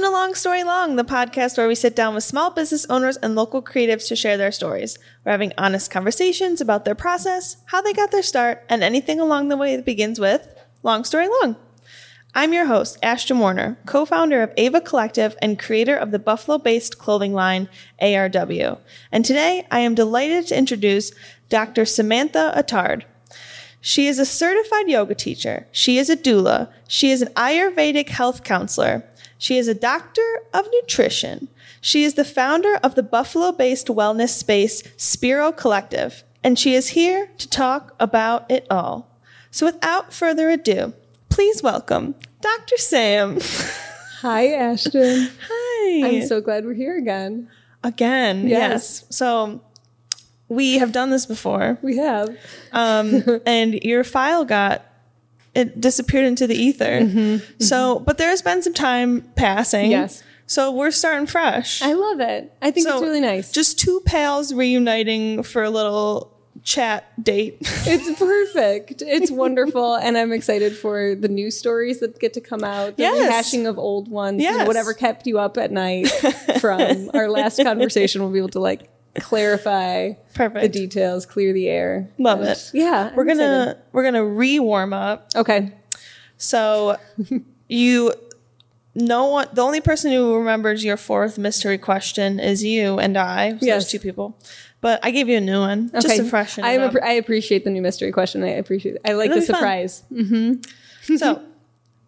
Welcome to Long Story Long, the podcast where we sit down with small business owners and local creatives to share their stories. We're having honest conversations about their process, how they got their start, and anything along the way that begins with Long Story Long. I'm your host, Ashton Warner, co founder of Ava Collective and creator of the Buffalo based clothing line ARW. And today I am delighted to introduce Dr. Samantha Attard. She is a certified yoga teacher. She is a doula. She is an Ayurvedic health counselor. She is a doctor of nutrition. She is the founder of the Buffalo based wellness space Spiro Collective. And she is here to talk about it all. So without further ado, please welcome Dr. Sam. Hi, Ashton. Hi. I'm so glad we're here again. Again, yes. Yes. So we have done this before. We have. um, and your file got it disappeared into the ether. So, but there has been some time passing. Mm-hmm. Yes. So we're starting fresh. I love it. I think So, it's really nice. Just two pals reuniting for a little chat date. It's perfect. It's wonderful. And I'm excited for the new stories that get to come out, the Yes. rehashing of old ones, Yes. whatever kept you up at night from our last conversation. We'll be able to like clarify Perfect. the details, clear the air. Love And- it. Yeah. we're I'm gonna excited. we're gonna re warm up. Okay. So you no one the only person who remembers your fourth mystery question is you and I. So Yes. There's two people. But I gave you a new one. Just to freshen I, it am up. appre- I appreciate the new mystery question. I appreciate it. I like It'll the surprise. Mm-hmm. so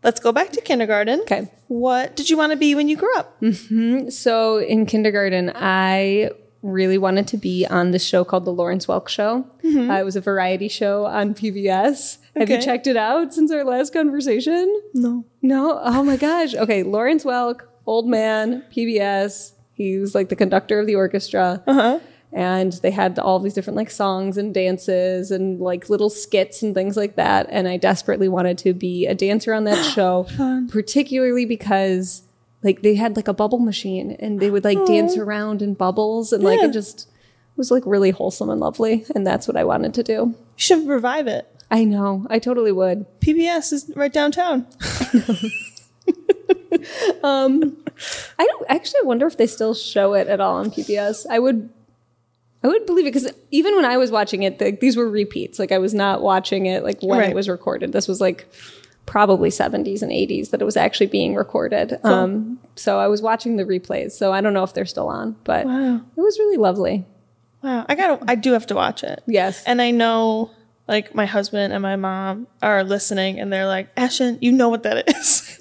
let's go back to kindergarten. Okay. What did you want to be when you grew up? Mm-hmm. So in kindergarten, I really wanted to be on this show called The Lawrence Welk Show. Uh, it was a variety show on PBS. Have you checked it out since our last conversation? No. No? Oh my gosh. Okay, Lawrence Welk, old man, PBS. He was like the conductor of the orchestra. Uh-huh. And they had all these different like songs and dances and like little skits and things like that. And I desperately wanted to be a dancer on that show, particularly because like they had like a bubble machine and they would like dance around in bubbles and like it just was like really wholesome and lovely. And that's what I wanted to do. You should revive it. I know. I totally would. PBS is right downtown. Um I don't actually wonder if they still show it at all on PBS. I would I would believe it because even when I was watching it, the, these were repeats. Like I was not watching it like when Right. it was recorded. This was like probably 70s and 80s that it was actually being recorded. Um, so I was watching the replays. So I don't know if they're still on, but Wow. it was really lovely. Wow. I gotta I do have to watch it. Yes. And I know like my husband and my mom are listening and they're like, Ashton, you know what that is.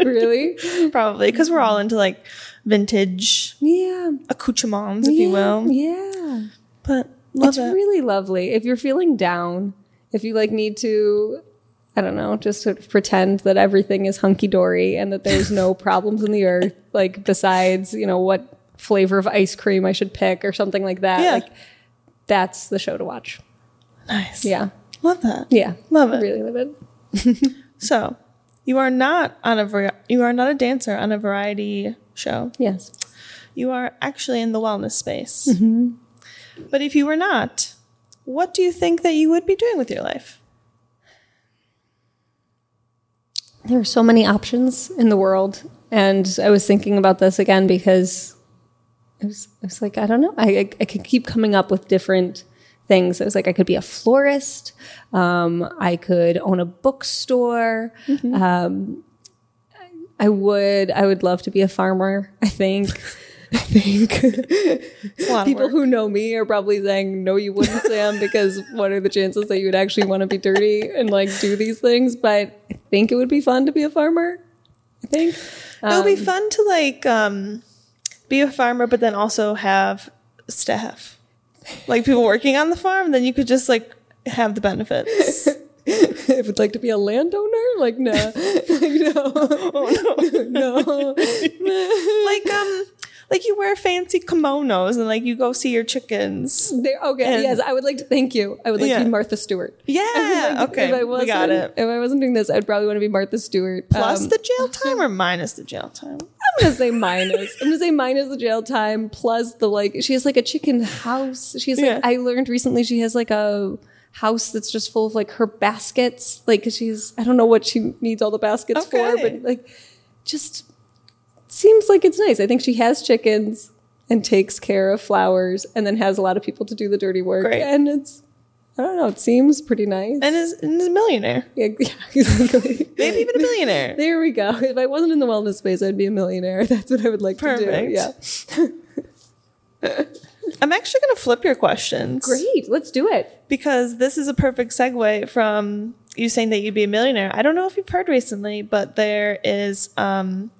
really? Probably. Because we're all into like vintage Yeah. accoutrements, if you will. Yeah. But love it's it. really lovely. If you're feeling down, if you like need to, I don't know, just sort of pretend that everything is hunky dory and that there's no problems in the earth, like besides, you know, what flavor of ice cream I should pick or something like that. Yeah. Like that's the show to watch. nice. Yeah. Love that. Yeah. Love it. Really love it. So, you are not on a you are not a dancer on a variety show. Yes. You are actually in the wellness space. Mm-hmm. But if you were not, what do you think that you would be doing with your life? There are so many options in the world. And I was thinking about this again because I was, I was like, I don't know. I, I, I could keep coming up with different things. I was like, I could be a florist. Um, I could own a bookstore. Um, I would, I would love to be a farmer. I think. I think It's a lot of people who know me are probably saying, "No, you wouldn't, Sam," because what are the chances that you would actually want to be dirty and like do these things? But I think it would be fun to be a farmer. I think. it would be fun to like um, be a farmer, but then also have staff, like people working on the farm. Then you could just like have the benefits. I would like to be a landowner. Like, no, like, no, oh no! no. like um, like you wear fancy kimonos and like you go see your chickens. There, okay, And- yes, I would like to. Thank you. I would like Yeah. to be Martha Stewart. Yeah. Like, okay. if I we got wasn't- it. If I wasn't doing this, I'd probably want to be Martha Stewart. Plus Um, the jail time or minus the jail time? I'm gonna say minus. I'm gonna say minus the jail time plus the like. She has like a chicken house. She has like Yeah. I learned recently she has like a house that's just full of like her baskets. Like 'cause she's I don't know what she needs all the baskets for, but like just seems like it's nice. I think she has chickens and takes care of flowers and then has a lot of people to do the dirty work. Great. And it's, I don't know, it seems pretty nice. And is, and is a millionaire. yeah, yeah, exactly. Maybe even a millionaire. There we go. If I wasn't in the wellness space, I'd be a millionaire. That's what I would like to do. Perfect. Yeah. I'm actually going to flip your questions. Great. Let's do it. Because this is a perfect segue from you saying that you'd be a millionaire. I don't know if you've heard recently, but there is um,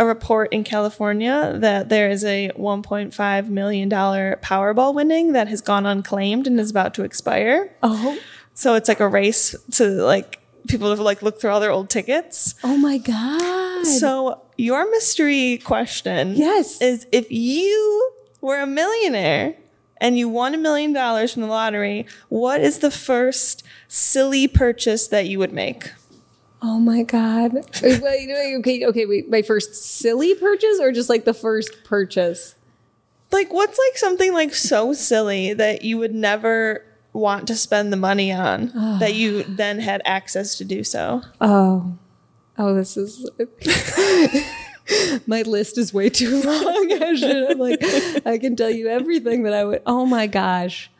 a report in California that there is a $1.5 million Powerball winning that has gone unclaimed and is about to expire. Oh. So it's like a race to like people to like look through all their old tickets. Oh my God. So your mystery question Yes. is if you were a millionaire and you won a million dollars from the lottery, what is the first silly purchase that you would make? Oh my god! Okay, okay. Wait, my first silly purchase, or just like the first purchase? Like what's like something like so silly that you would never want to spend the money on that you then had access to do so? Oh, oh, this is. my list is way too long. Actually, I'm like, I can tell you everything that I would. Oh my gosh,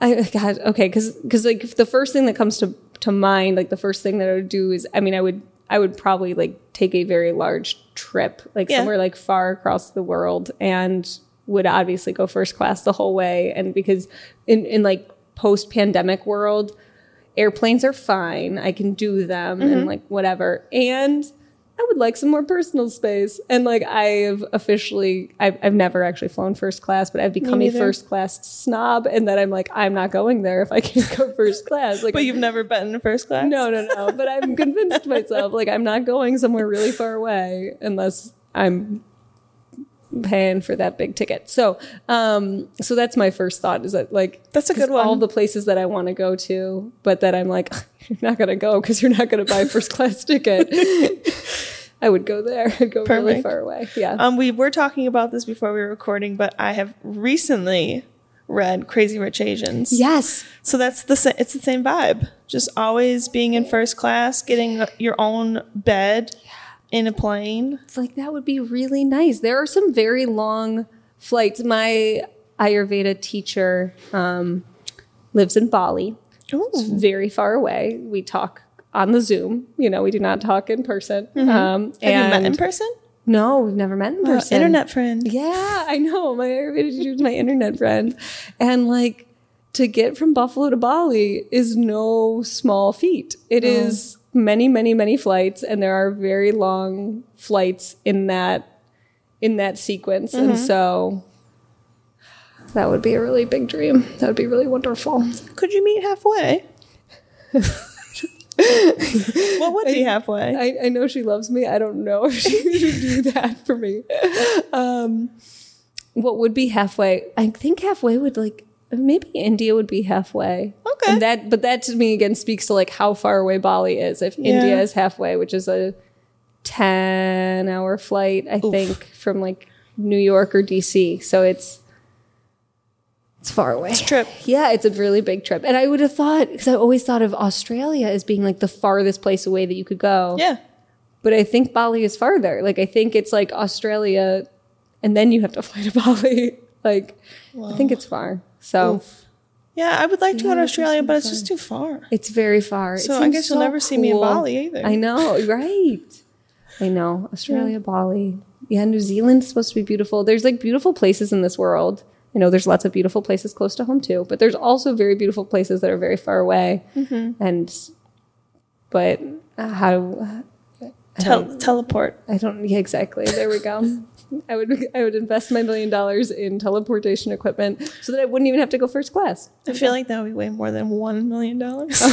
I God. Okay, because because like the first thing that comes to to mind, like the first thing that I would do is, I mean, I would I would probably like take a very large trip, like Yeah. somewhere like far across the world, and would obviously go first class the whole way. And because in in like post pandemic world, airplanes are fine. I can do them and mm-hmm. like whatever. And I would like some more personal space. And like I've officially, I've, I've never actually flown first class, but I've become a first class snob. And that I'm like, I'm not going there if I can't go first class. Like, But you've never been in first class? no, no, no. But I'm convinced myself, like I'm not going somewhere really far away unless I'm paying for that big ticket. So, um, so that's my first thought is that like That's a good one. All the places that I want to go to, but that I'm like, you're not gonna go because you're not gonna buy a first class ticket. I would go there. I'd go really far away. Yeah. Um, we were talking about this before we were recording, but I have recently read Crazy Rich Asians. yes. So that's the sa- it's the same vibe. Just always being in first class, getting your own bed in a plane. It's like that would be really nice. There are some very long flights. My Ayurveda teacher um, lives in Bali. It's very far away. We talk on the Zoom. You know, we do not talk in person. Um, Have you met in person? No, we've never met in Uh, person. internet friend. Yeah, I know. My my internet friend. And like to get from Buffalo to Bali is no small feat. It is many, many, many flights, and there are very long flights in that in that sequence. And so that would be a really big dream. That would be really wonderful. Could you meet halfway? what would be halfway? I, I know she loves me. I don't know if she would do that for me. Um, what would be halfway? I think halfway would like maybe India would be halfway. Okay. And that, but that to me again speaks to like how far away Bali is. If India is halfway, which is a ten-hour flight, I think, from like New York or DC. So it's it's far away. Trip. Yeah, it's a really big trip. And I would have thought, because I always thought of Australia as being like the farthest place away that you could go. Yeah. But I think Bali is farther. Like, I think it's like Australia and then you have to fly to Bali. Like, I think it's far. So Yeah, I would like to go to Australia, but it's sounds just too far. it's very far. So I guess you'll never see me in Bali either. I know, right? I know. Australia, Bali. Yeah, New Zealand's supposed to be beautiful. There's like beautiful places in this world. I know there's lots of beautiful places close to home too, but there's also very beautiful places that are very far away. Mm-hmm. And, but uh, how, Tel- teleport. I don't, yeah, exactly. There we go. I would, I would invest my million dollars in teleportation equipment so that I wouldn't even have to go first class. I feel like that would be way more than one million dollars.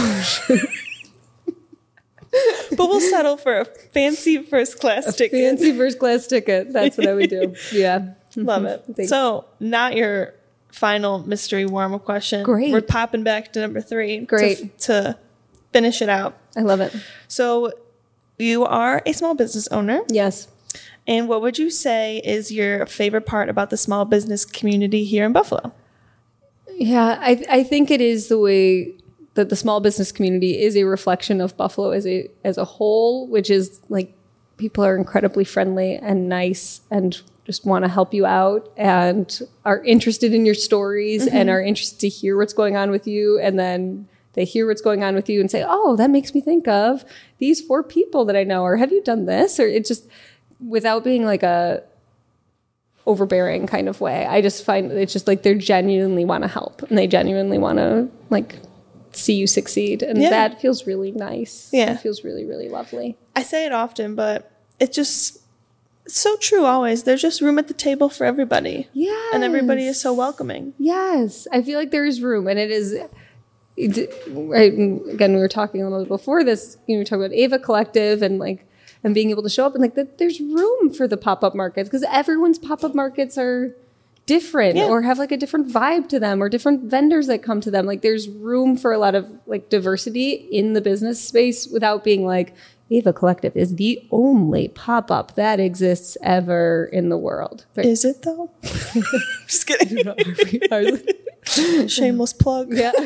Oh, but we'll settle for a fancy first class ticket. Fancy first class ticket. That's what I would do. Yeah. Love it. Thanks. So, not your final mystery warm up question. Great. We're popping back to number three. to- Great. To, finish it out. I love it. So, you are a small business owner. Yes. And what would you say is your favorite part about the small business community here in Buffalo? Yeah, I I think it is the way that the small business community is a reflection of Buffalo as a as a whole, which is like people are incredibly friendly and nice and just want to help you out and are interested in your stories and mm-hmm. are interested to hear what's going on with you and then they hear what's going on with you and say oh that makes me think of these four people that i know or have you done this or it just without being like a overbearing kind of way i just find it's just like they genuinely want to help and they genuinely want to like see you succeed and Yeah. that feels really nice Yeah. it feels really really lovely I say it often, but it just so true always. There's just room at the table for everybody. yeah And everybody is so welcoming. Yes, I feel like there is room, and it is. Again, we were talking a little bit before this. You know, we talked about Ava Collective and like and being able to show up and like that. There's room for the pop up markets because everyone's pop up markets are different Yeah. or have like a different vibe to them or different vendors that come to them. Like there's room for a lot of like diversity in the business space without being like Ava Collective is the only pop up that exists ever in the world. Is it though? just kidding. Shameless plug. yeah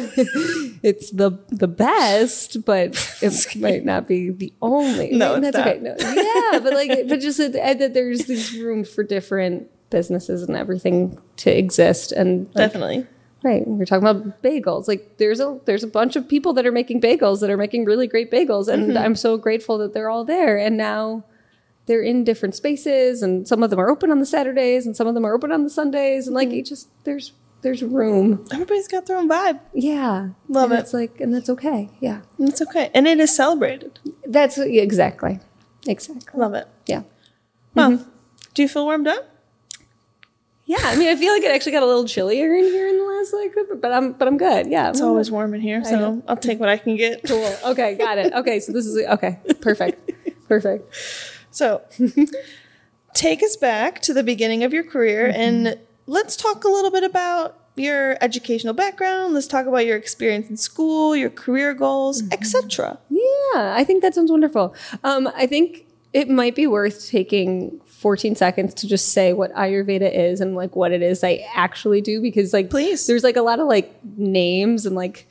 it's the the best but it might not be the only No, it's that's okay no, yeah but like but just that, that there's this room for different businesses and everything to exist and like, Definitely. Right we're talking about bagels like there's a there's a bunch of people that are making bagels that are making really great bagels and Mm-hmm. i'm so grateful that they're all there and now they're in different spaces and some of them are open on the saturdays and some of them are open on the sundays and like Mm-hmm. it just there's there's room Everybody's got their own vibe. yeah. Love and it. It's like, and that's okay. Yeah. And it's okay. And it is celebrated. That's exactly. Exactly. Love it. Yeah. Well, do you feel warmed up? Yeah. I mean, I feel like it actually got a little chillier in here in the last like, but I'm, but I'm good. Yeah. It's always warm in here, so. I'll take what I can get. cool. Okay. Got it. Okay. So this is, okay. Perfect. Perfect. So, take us back to the beginning of your career and let's talk a little bit about your educational background. Let's talk about your experience in school, your career goals, etc. Yeah. I think that sounds wonderful. Um, I think it might be worth taking 14 seconds to just say what Ayurveda is and like what it is I actually do because like Please. there's like a lot of like names and like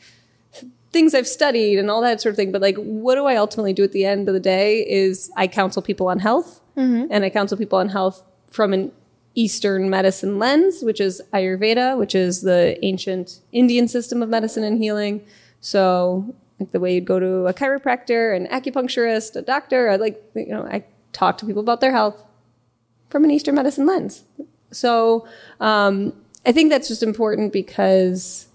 things I've studied and all that sort of thing. But like, what do I ultimately do at the end of the day is I counsel people on health mm-hmm. and I counsel people on health from an Eastern medicine lens, which is Ayurveda, which is the ancient Indian system of medicine and healing. So like the way you'd go to a chiropractor, an acupuncturist, a doctor, I like, you know, I talk to people about their health from an Eastern medicine lens. So um, I think that's just important because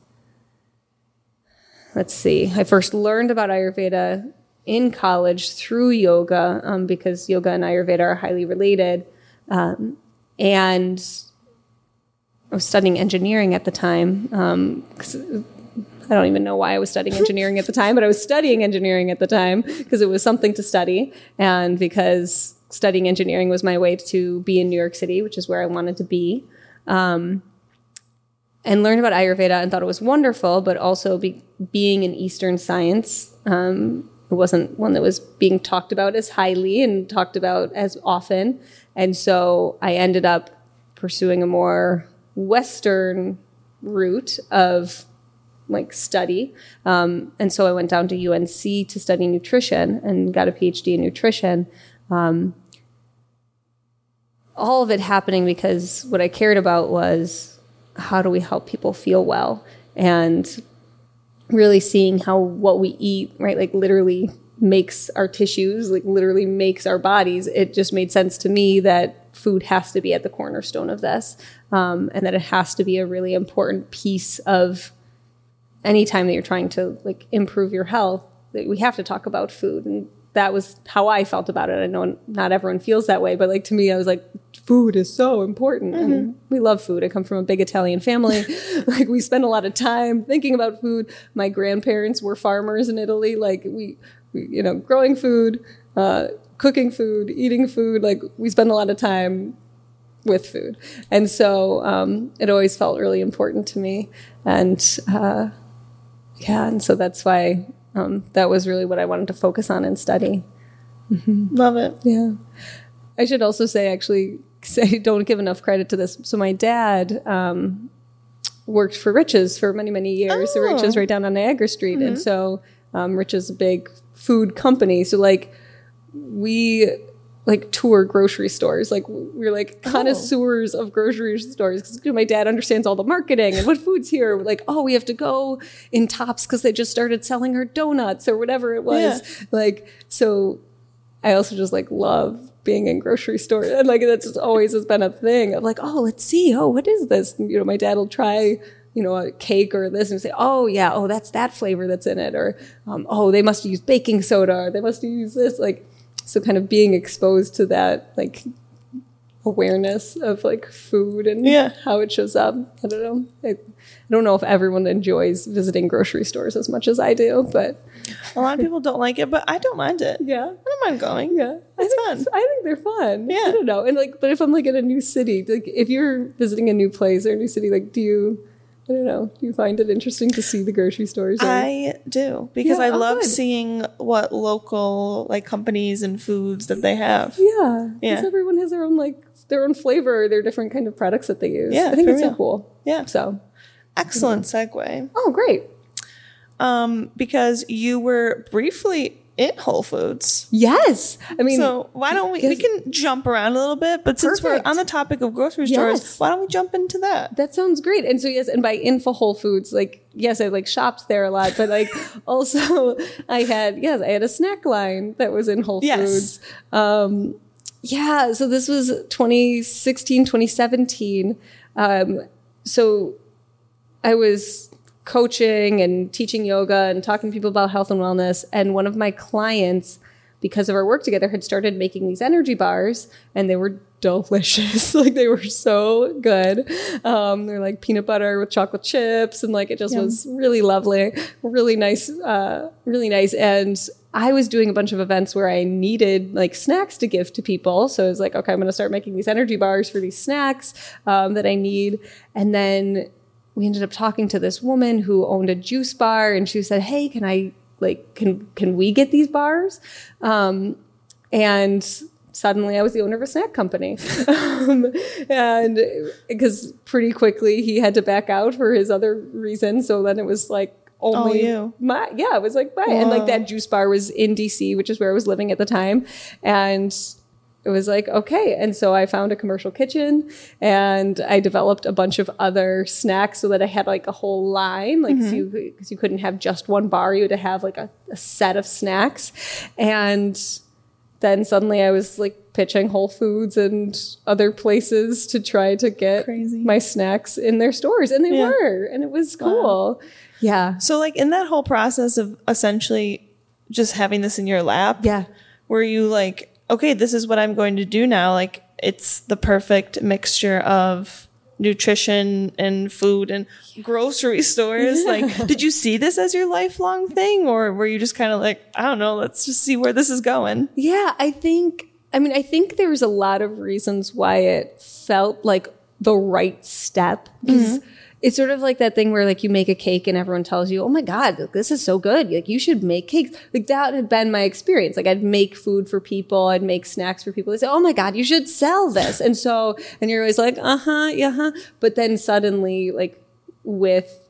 let's see, I first learned about Ayurveda in college through yoga um, because yoga and Ayurveda are highly related. Um, and I was studying engineering at the time. Um, I don't even know why I was studying engineering at the time, but I was studying engineering at the time because it was something to study and because studying engineering was my way to be in New York City, which is where I wanted to be. Um, and learned about Ayurveda and thought it was wonderful, but also be, being an Eastern science, um, it wasn't one that was being talked about as highly and talked about as often. And so I ended up pursuing a more Western route of like study. Um, and so I went down to UNC to study nutrition and got a PhD in nutrition. Um, all of it happening because what I cared about was how do we help people feel well and really seeing how what we eat, right, like literally makes our tissues, like literally makes our bodies. It just made sense to me that food has to be at the cornerstone of this um, and that it has to be a really important piece of any time that you're trying to like improve your health that we have to talk about food and that was how i felt about it. I know not everyone feels that way but like to me i was like food is so important. And we love food. I come from a big italian family. Like we spend a lot of time thinking about food. My grandparents were farmers in italy. Like we, we you know growing food uh, cooking food eating food like we spend a lot of time with food. And so um, it always felt really important to me. And uh, yeah, and so that's why um, that was really what I wanted to focus on and study. Love it. Yeah. I should also say, actually, say don't give enough credit to this. So my dad um, worked for Rich's for many, many years. So Oh. Rich's right down on Niagara Street. And so um, Rich's is a big food company. So like we like tour grocery stores. Like we're like connoisseurs of grocery stores because my dad understands all the marketing and what foods here. We're like, oh, we have to go in Tops because they just started selling her donuts or whatever it was. Like so, I also just like love being in grocery stores and like that's always has been a thing of like, oh, let's see, oh, what is this? And, you know, my dad will try you know, a cake or this and say, oh yeah, oh that's that flavor that's in it, or um, oh they must use baking soda, or they must use this. Like, so kind of being exposed to that like awareness of like food and Yeah. how it shows up. I don't know. I, I don't know if everyone enjoys visiting grocery stores as much as I do, but A lot of people don't like it, but I don't mind it. yeah. I don't mind going. Yeah, It's I fun. I think they're fun. Yeah. I don't know. And like, but if I'm like in a new city, like if you're visiting a new place or a new city, like, do you, I don't know, do you find it interesting to see the grocery stores? Or, I do because Yeah, I oh, love seeing what local like companies and foods that they have. yeah, Yeah. because everyone has their own like their own flavor, their different kind of products that they use. Yeah, I think it's real. so cool. Yeah. So, Excellent segue. oh, great. Um, because you were briefly in Whole Foods. Yes, I mean, So why don't we? We can jump around a little bit, but since Perfect. we're on the topic of grocery stores, Yes. why don't we jump into that? That sounds great. And so yes, and by info Whole Foods, like yes, I like shopped there a lot, but like also I had yes, I had a snack line that was in Whole Yes. Foods. Um yeah, so this was 2016, 2017. Um so I was coaching and teaching yoga and talking to people about health and wellness. And one of my clients because of our work together had started making these energy bars and they were delicious. Like they were so good. Um, they're like peanut butter with chocolate chips and like it just was really lovely really nice uh, really nice. And i was doing a bunch of events where i needed like snacks to give to people. So i was like okay i'm going to start making these energy bars for these snacks um, that i need. And then we ended up talking to this woman who owned a juice bar and she said hey can i like can can we get these bars? Um, and suddenly i was the owner of a snack company. Um, and because pretty quickly he had to back out for his other reasons so then it was like only you. my yeah it was like my and like that juice bar was in dc which is where i was living at the time. And it was like okay. And so i found a commercial kitchen and i developed a bunch of other snacks so that i had like a whole line like so mm-hmm. you because you couldn't have just one bar. You had to have like a, a set of snacks. And then suddenly i was like pitching whole foods and other places to try to get Crazy. my snacks in their stores. And they Yeah. were. And it was cool. Yeah. So, like in that whole process of essentially just having this in your lap, yeah. were you like, okay, this is what I'm going to do now? Like, it's the perfect mixture of nutrition and food and grocery stores. Like, did you see this as your lifelong thing, or were you just kind of like, I don't know, let's just see where this is going? Yeah, I think, I mean, I think there's a lot of reasons why it felt like the right step. Because mm-hmm. It's sort of like that thing where like you make a cake and everyone tells you, oh my God, like, this is so good. Like you should make cakes. Like that had been my experience. Like I'd make food for people. I'd make snacks for people. They say, oh my God, you should sell this. And so, and you're always like, uh huh, yeah, huh. But then suddenly like with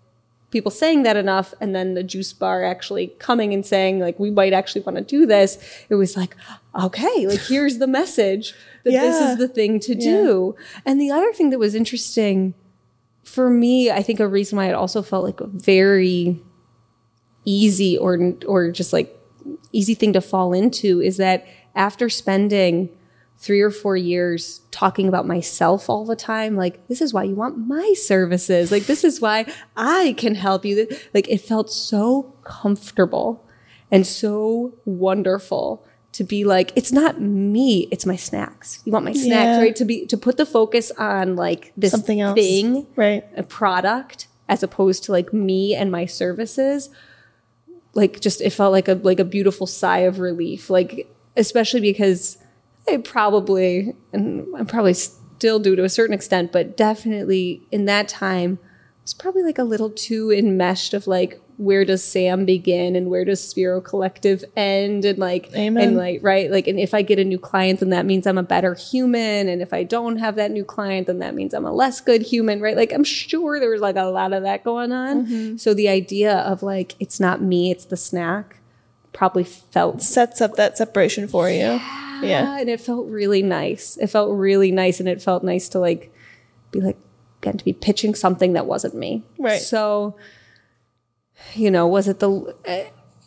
people saying that enough and then the juice bar actually coming and saying like we might actually want to do this it was like okay like here's the message that this is the thing to do and the other thing that was interesting for me i think a reason why it also felt like very easy or or just like easy thing to fall into is that after spending three or four years talking about myself all the time like this is why you want my services. Like this is why i can help you. Like it felt so comfortable and so wonderful to be like it's not me it's my snacks you want my snacks Yeah. right to be to put the focus on like this Something else. thing Right. a product as opposed to like me and my services like just it felt like a like a beautiful sigh of relief like especially because i probably and i probably still do to a certain extent but definitely in that time was probably like a little too enmeshed of like where does sam begin and where does Spiro collective end and like Amen. and like right like and if i get a new client then that means i'm a better human and if i don't have that new client then that means i'm a less good human right like i'm sure there was like a lot of that going on mm-hmm. so the idea of like it's not me it's the snack probably felt Sets up that separation for you. Yeah. and it felt really nice. It felt really nice, and it felt nice to like be like getting to be pitching something that wasn't me. Right. So, you know, was it the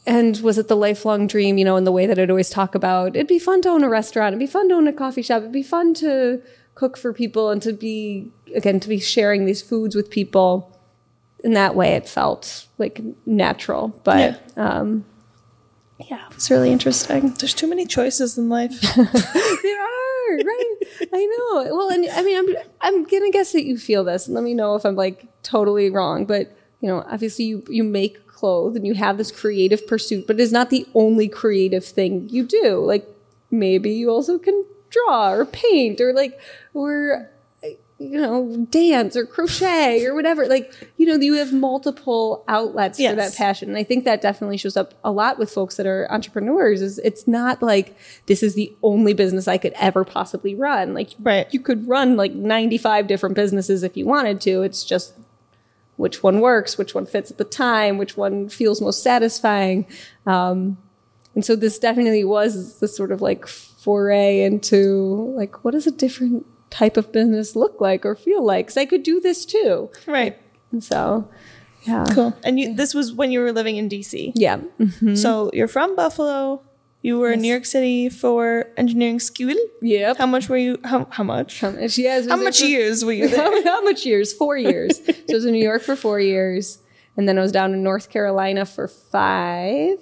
and was it the lifelong dream? You know, in the way that I'd always talk about, it'd be fun to own a restaurant, it'd be fun to own a coffee shop, it'd be fun to cook for people, and to be again to be sharing these foods with people. In that way, it felt like natural, but um, yeah, it was really interesting. There's too many choices in life. There are, right? I know. Well, and I mean, I'm I'm gonna guess that you feel this, let me know if I'm like totally wrong. But you know, obviously, you you make clothes and you have this creative pursuit, but it's not the only creative thing you do. Like maybe you also can draw or paint or like or you know dance or crochet or whatever. Like you know you have multiple outlets for that passion. And i think that definitely shows up a lot with folks that are entrepreneurs is it's not like this is the only business i could ever possibly run. Like Right. you could run like 95 different businesses if you wanted to. It's just which one works which one fits at the time which one feels most satisfying. Um, and so this definitely was this sort of like foray into like what is a different type of business look like or feel like because i could do this too right. and so yeah Cool. And you this was when you were living in DC. yeah mm-hmm. So you're from Buffalo. You were in New York City for engineering school. yep How much were you how how much? She has How much years were you there? how, how much years? Four years. so I was in New York for four years, and then I was down in North Carolina for five,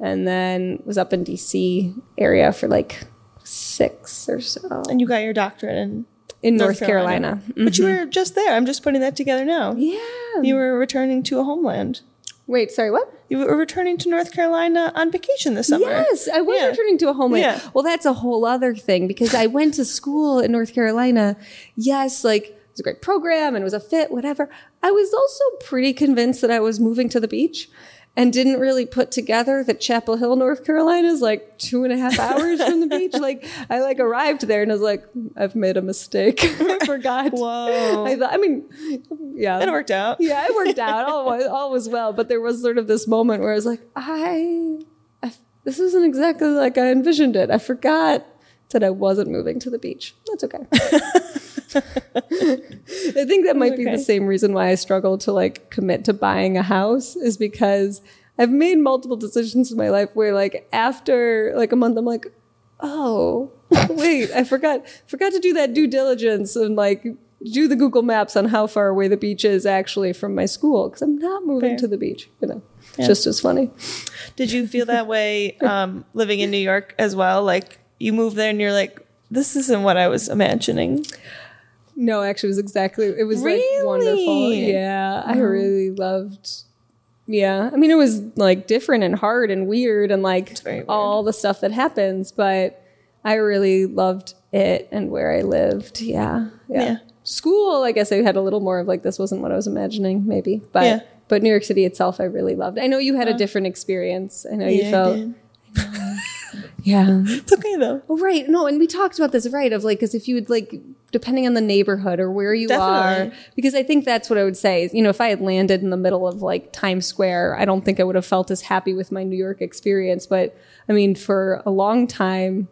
and then was up in DC area for like six or so And you got your doctorate in in North North, Carolina. But you mm-hmm. were just there. I'm just putting that together now. Yeah. You were returning to a homeland. Wait, sorry, what? You were returning to North Carolina on vacation this summer. Yes, I was Yeah. returning to a homeland. Yeah. Well, that's a whole other thing because I went to school in North Carolina. Yes, like it was a great program and it was a fit, whatever. I was also pretty convinced that I was moving to the beach and didn't really put together that Chapel Hill, North Carolina is like two and a half hours from the beach. Like I like arrived there and I was like, I've made a mistake. I forgot. Whoa. I thought, I mean, yeah. It worked out. Yeah, it worked out. All, was- all was well. But there was sort of this moment where I was like, I, I, this isn't exactly like I envisioned it. I forgot that I wasn't moving to the beach. That's okay. I think that might be the same reason why I struggle to like commit to buying a house is because I've made multiple decisions in my life where like after like a month I'm like, oh wait, I forgot forgot to do that due diligence and like do the Google Maps on how far away the beach is actually from my school because I'm not moving Fair. to the beach. You know, it's just as funny. Did you feel that way um, living in New York as well? Like you move there and you're like, this isn't what I was imagining. No, actually, it was exactly. It was like wonderful. Really? Yeah, I really loved. Yeah, I mean, it was like different and hard and weird and like weird. all the stuff that happens, but I really loved it and where I lived. Yeah, yeah. Yeah. School, I guess I had a little more of like this wasn't what I was imagining, maybe, but Yeah. but New York City itself, I really loved. I know you had a uh-huh. different experience. I know you Yeah, I felt. Yeah, It's okay though. Oh, right. No, and we talked about this, right? Of like, because if you would like, depending on the neighborhood or where you Definitely. are, because I think that's what I would say. You know, if I had landed in the middle of like Times Square, I don't think I would have felt as happy with my New York experience. But I mean, for a long time,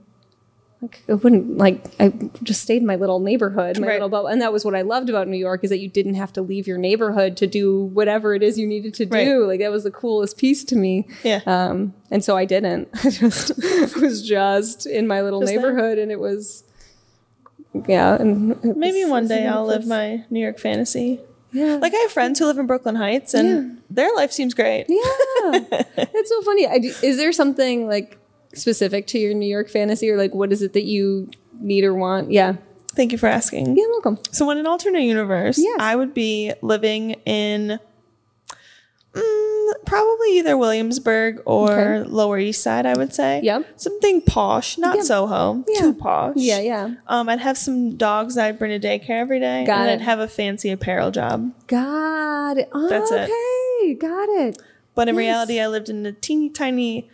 like I wouldn't like I just stayed in my little neighborhood, my Right. little bubble, and that was what I loved about New York is that you didn't have to leave your neighborhood to do whatever it is you needed to do. Right. Like that was the coolest piece to me. Yeah. Um, and so I didn't. I just was just in my little Just neighborhood, and it was, yeah. And Maybe was- one day I'll live my New York fantasy. Yeah. Like I have friends who live in Brooklyn Heights and their life seems great. yeah. It's so funny. I, is there something like specific to your New York fantasy, or like what is it that you need or want? Yeah. Thank you for asking. Yeah. Welcome. So, in an alternate universe, Yes. I would be living in mm, probably either Williamsburg or Okay. Lower East Side. I would say. Yep. Something posh, not Yeah. Soho. Yeah. Too posh. Yeah. Yeah. Um, I'd have some dogs that I'd bring to daycare every day, Got and it. I'd have a fancy apparel job. Got it. Oh, That's it. okay. Got it. But in Yes. reality, I lived in a teeny tiny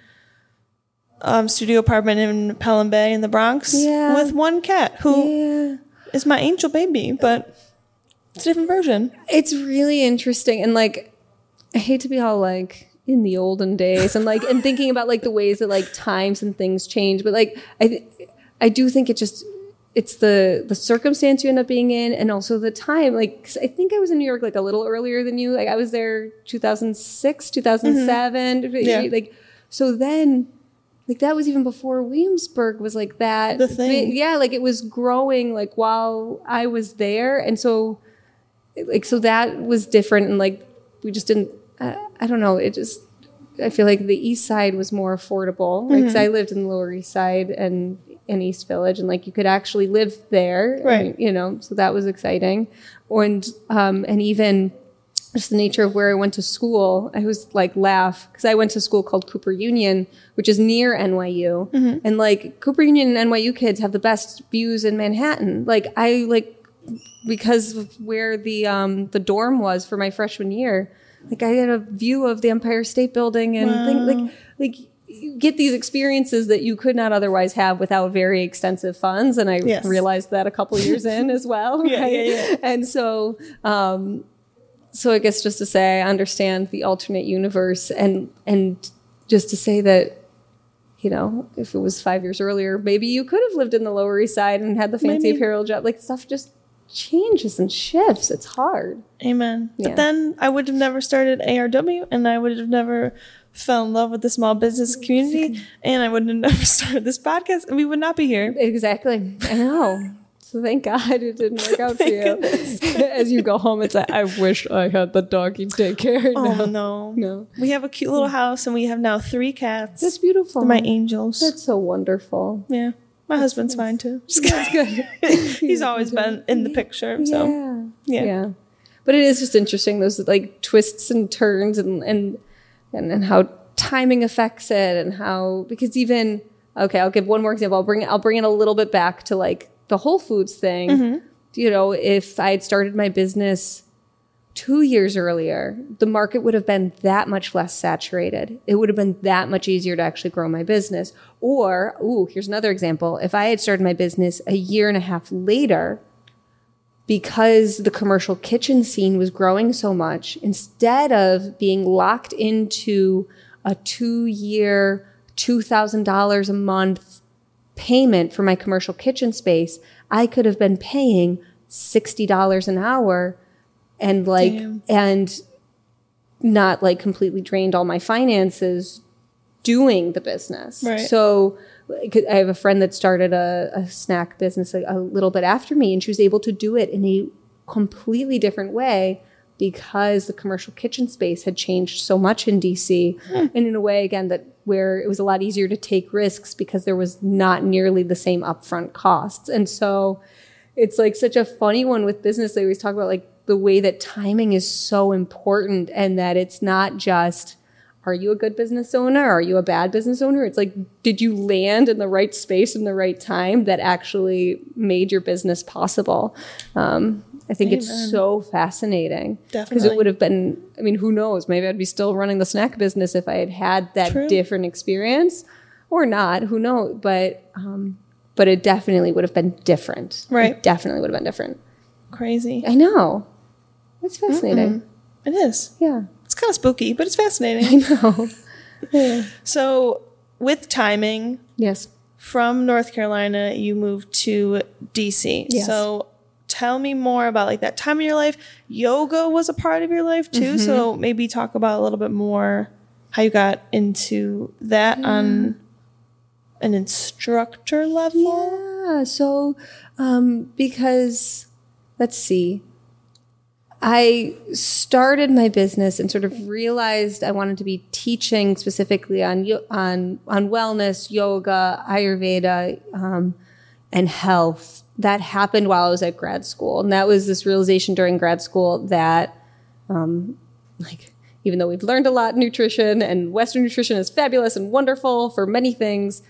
um, studio apartment in Pelham Bay in the Bronx Yeah. with one cat who is Yeah. my angel baby, but it's a different version. It's really interesting. And like, I hate to be all like in the olden days and like, and thinking about like the ways that like times and things change, but like, I, th- I do think it just it's the the circumstance you end up being in and also the time like 'cause i think i was in new york like a little earlier than you like i was there 2006 2007 Mm-hmm. Yeah. like so then like that was even before williamsburg was like that The thing. yeah like it was growing like while i was there. And so like so that was different. And like we just didn't uh, i don't know. It just i feel like the east side was more affordable. Because Mm-hmm. i lived in the lower east side and in east village. And like you could actually live there. Right. and, you know so that was exciting. And um and even just the nature of where I went to school, I was like laugh because I went to school called Cooper Union, which is near NYU, and like Cooper Union and NYU kids have the best views in Manhattan. Like I like because of where the um the dorm was for my freshman year, like I had a view of the Empire State Building and thing, like like you get these experiences that you could not otherwise have without very extensive funds, and I Yes. realized that a couple years in as well. Yeah, right? yeah, yeah. And so um so I guess just to say I understand the alternate universe and and just to say that you know if it was five years earlier maybe you could have lived in the Lower East Side and had the fancy Maybe. apparel job like stuff just changes and shifts it's hard Amen. Yeah. But then I would have never started ARW and I would have never fell in love with the small business community and I would have never started this podcast and we would not be here. exactly I know so thank God it didn't work out for you as you go home it's like I wish I had the doggy daycare Oh no. no. no We have a cute little house and we have now three cats. that's beautiful They're my angels. that's so wonderful yeah. My husband's fine too. That's good He's always been in the picture. So yeah. Yeah. yeah. But it is just interesting those like twists and turns and and and, and how timing affects it and how because even okay, I'll give one more example. I'll bring I'll bring it a little bit back to like the Whole Foods thing. Mm-hmm. You know, if I had started my business two years earlier, the market would have been that much less saturated. It would have been that much easier to actually grow my business. Or, ooh, here's another example. If I had started my business a year and a half later, because the commercial kitchen scene was growing so much, instead of being locked into a two year, $2,000 a month payment for my commercial kitchen space, I could have been paying $60 an hour and like, Damn. and not like completely drained all my finances doing the business. Right. So I have a friend that started a, a snack business a, a little bit after me, and she was able to do it in a completely different way because the commercial kitchen space had changed so much in DC, and in a way again that where it was a lot easier to take risks because there was not nearly the same upfront costs, and so it's like such a funny one with business. They always talk about like the way that timing is so important and that it's not just are you a good business owner? Are you a bad business owner? It's like, did you land in the right space in the right time that actually made your business possible? Um, I think Amen. it's so fascinating because it would have been. I mean, who knows? Maybe I'd be still running the snack business if I had had that True. different experience, or not. Who knows? But um, but it definitely would have been different. Right. It definitely would have been different. crazy. I know. It's fascinating. It is. Yeah. It's kind of spooky, but it's fascinating. I know. so with timing, Yes. from North Carolina, you moved to DC. Yes. So tell me more about like that time in your life. Yoga was a part of your life too. So Mm-hmm. maybe talk about a little bit more how you got into that on an instructor level. Yeah. So, um, because let's see, I started my business and sort of realized I wanted to be teaching specifically on on on wellness, yoga, Ayurveda, um, and health. That happened while I was at grad school, and that was this realization during grad school that um, like even though we've learned a lot nutrition and western nutrition is fabulous and wonderful for many things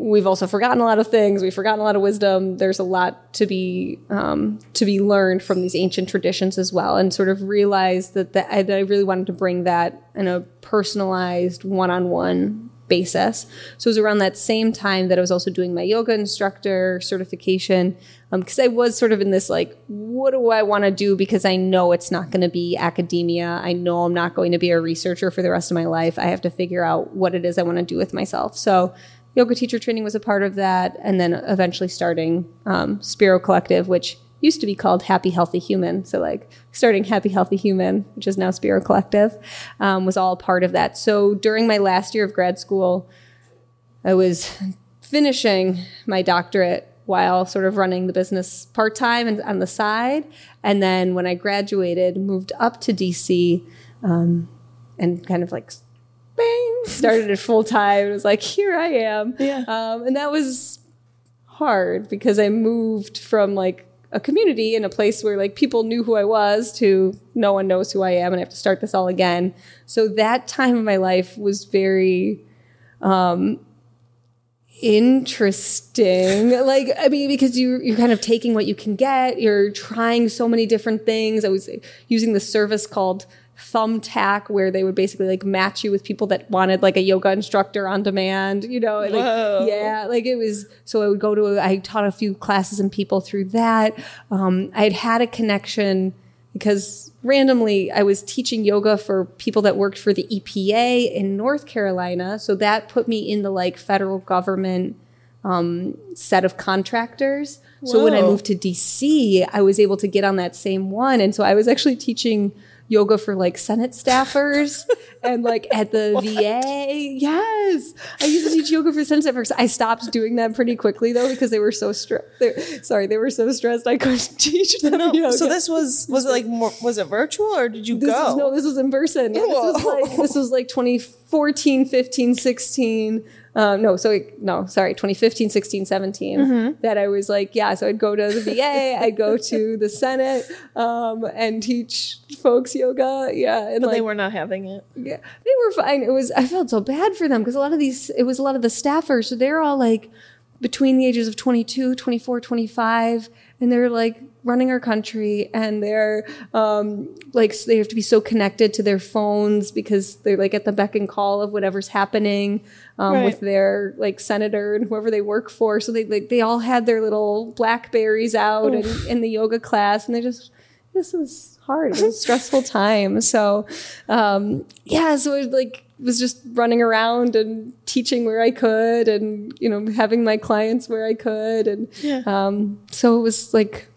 we've also forgotten a lot of things. We've forgotten a lot of wisdom. There's a lot to be um, to be learned from these ancient traditions as well and sort of realized that, that, I, that i really wanted to bring that in a personalized one-on-one basis. So it was around that same time that i was also doing my yoga instructor certification because i was sort of in this like what do i want to do? Because i know it's not going to be academia. I know i'm not going to be a researcher for the rest of my life. I have to figure out what it is i want to do with myself. So yoga teacher training was a part of that, and then eventually starting um, Spiro Collective, which used to be called Happy Healthy Human. So like starting Happy Healthy Human, which is now Spiro Collective, um, was all part of that. So during my last year of grad school, I was finishing my doctorate while sort of running the business part time and on the side. And then when I graduated, moved up to DC um, and kind of like bang, started it full time. It was like, here I am. Yeah. Um, and that was hard because I moved from like a community in a place where like people knew who I was to no one knows who I am and I have to start this all again. So that time of my life was very um interesting. Like I mean because you you're kind of taking what you can get, you're trying so many different things. I was using the service called thumbtack where they would basically like match you with people that wanted like a yoga instructor on demand you know like Whoa. yeah like it was so i would go to a, i taught a few classes and people through that. Um, i had had a connection because randomly i was teaching yoga for people that worked for the epa in north carolina. So that put me in the like federal government um, set of contractors. So when i moved to dc i was able to get on that same one. And so i was actually teaching yoga for like senate staffers and like at the va yes i used to teach yoga for senate staffers i stopped doing that pretty quickly though because they were so stressed sorry they were so stressed i couldn't teach them No, yoga. so this was was it like more was it virtual or did you This go? was, no, this was in person. Yeah, this was like this was like 2014, 15, 16. Um, no, so it- no, sorry, 2015, 16, 17. Mm-hmm. That I was like, yeah. So I'd go to the VA, I'd go to the Senate, um, and teach folks yoga. Yeah, and but like, they were not having it. yeah, they were fine. It was I felt so bad for them because a lot of these it was a lot of the staffers, so they're all like between the ages of 22, 24, 25 and they're like running our country and they're um like they have to be so connected to their phones because they're like at the beck and call of whatever's happening um, Right. with their like senator and whoever they work for so they like they all had their little blackberries out and in the yoga class and they just this was hard. It was a stressful time. So, um, yeah, so it like was just running around and teaching where I could, and you know, having my clients where I could, and Yeah. um, so it was like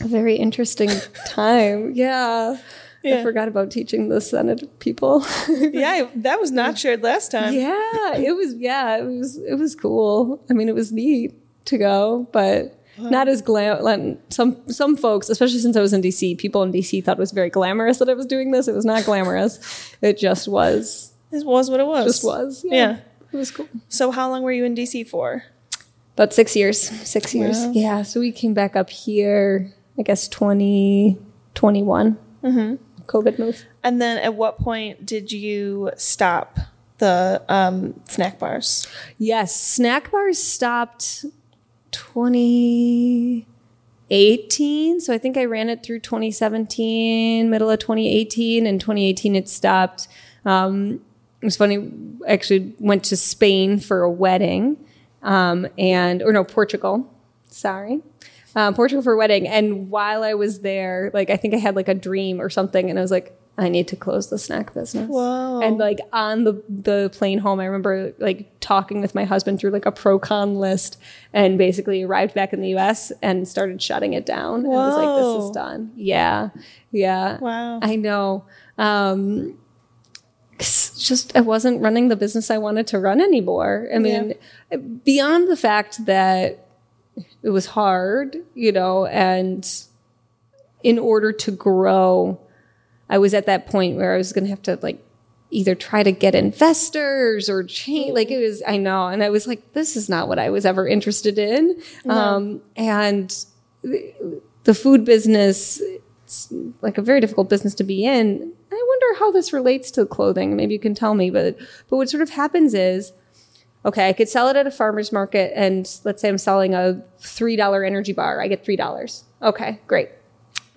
a very interesting time. Yeah. Yeah. I forgot about teaching the Senate people. Yeah, that was not shared last time. yeah, it was. Yeah, it was. It was cool. I mean, it was neat to go, but not as glam. like, Some some folks, especially since I was in DC, people in DC thought it was very glamorous that I was doing this. It was not glamorous. it just was. It was what it was. Just was. Yeah. it was cool. So how long were you in DC for? About six years. Six years. Wow. Yeah. So we came back up here. I guess twenty twenty one. Mm-hmm. COVID move. And then at what point did you stop the um, snack bars? Yes, snack bars stopped 2018. So I think I ran it through 2017, middle of 2018. and 2018, it stopped. Um, it was funny. I actually went to Spain for a wedding, um, and or no, Portugal. Sorry. Um, Portugal for a wedding, and while I was there, like I think I had like a dream or something, and I was like, I need to close the snack business. Whoa. And like on the the plane home, I remember like talking with my husband through like a pro con list, and basically arrived back in the U.S. and started shutting it down. And I was like, this is done. Yeah, yeah. Wow. I know. Um, just I wasn't running the business I wanted to run anymore. I mean, beyond the fact that it was hard, you know, and in order to grow, I was at that point where I was going to have to like either try to get investors or change. Like it was, I know, and I was like, this is not what I was ever interested in. Um, and the, the food business, it's like a very difficult business to be in. I wonder how this relates to clothing. Maybe you can tell me. But but what sort of happens is, okay, I could sell it at a farmer's market, and let's say I'm selling a three dollar energy bar. I get three dollars. Okay, great.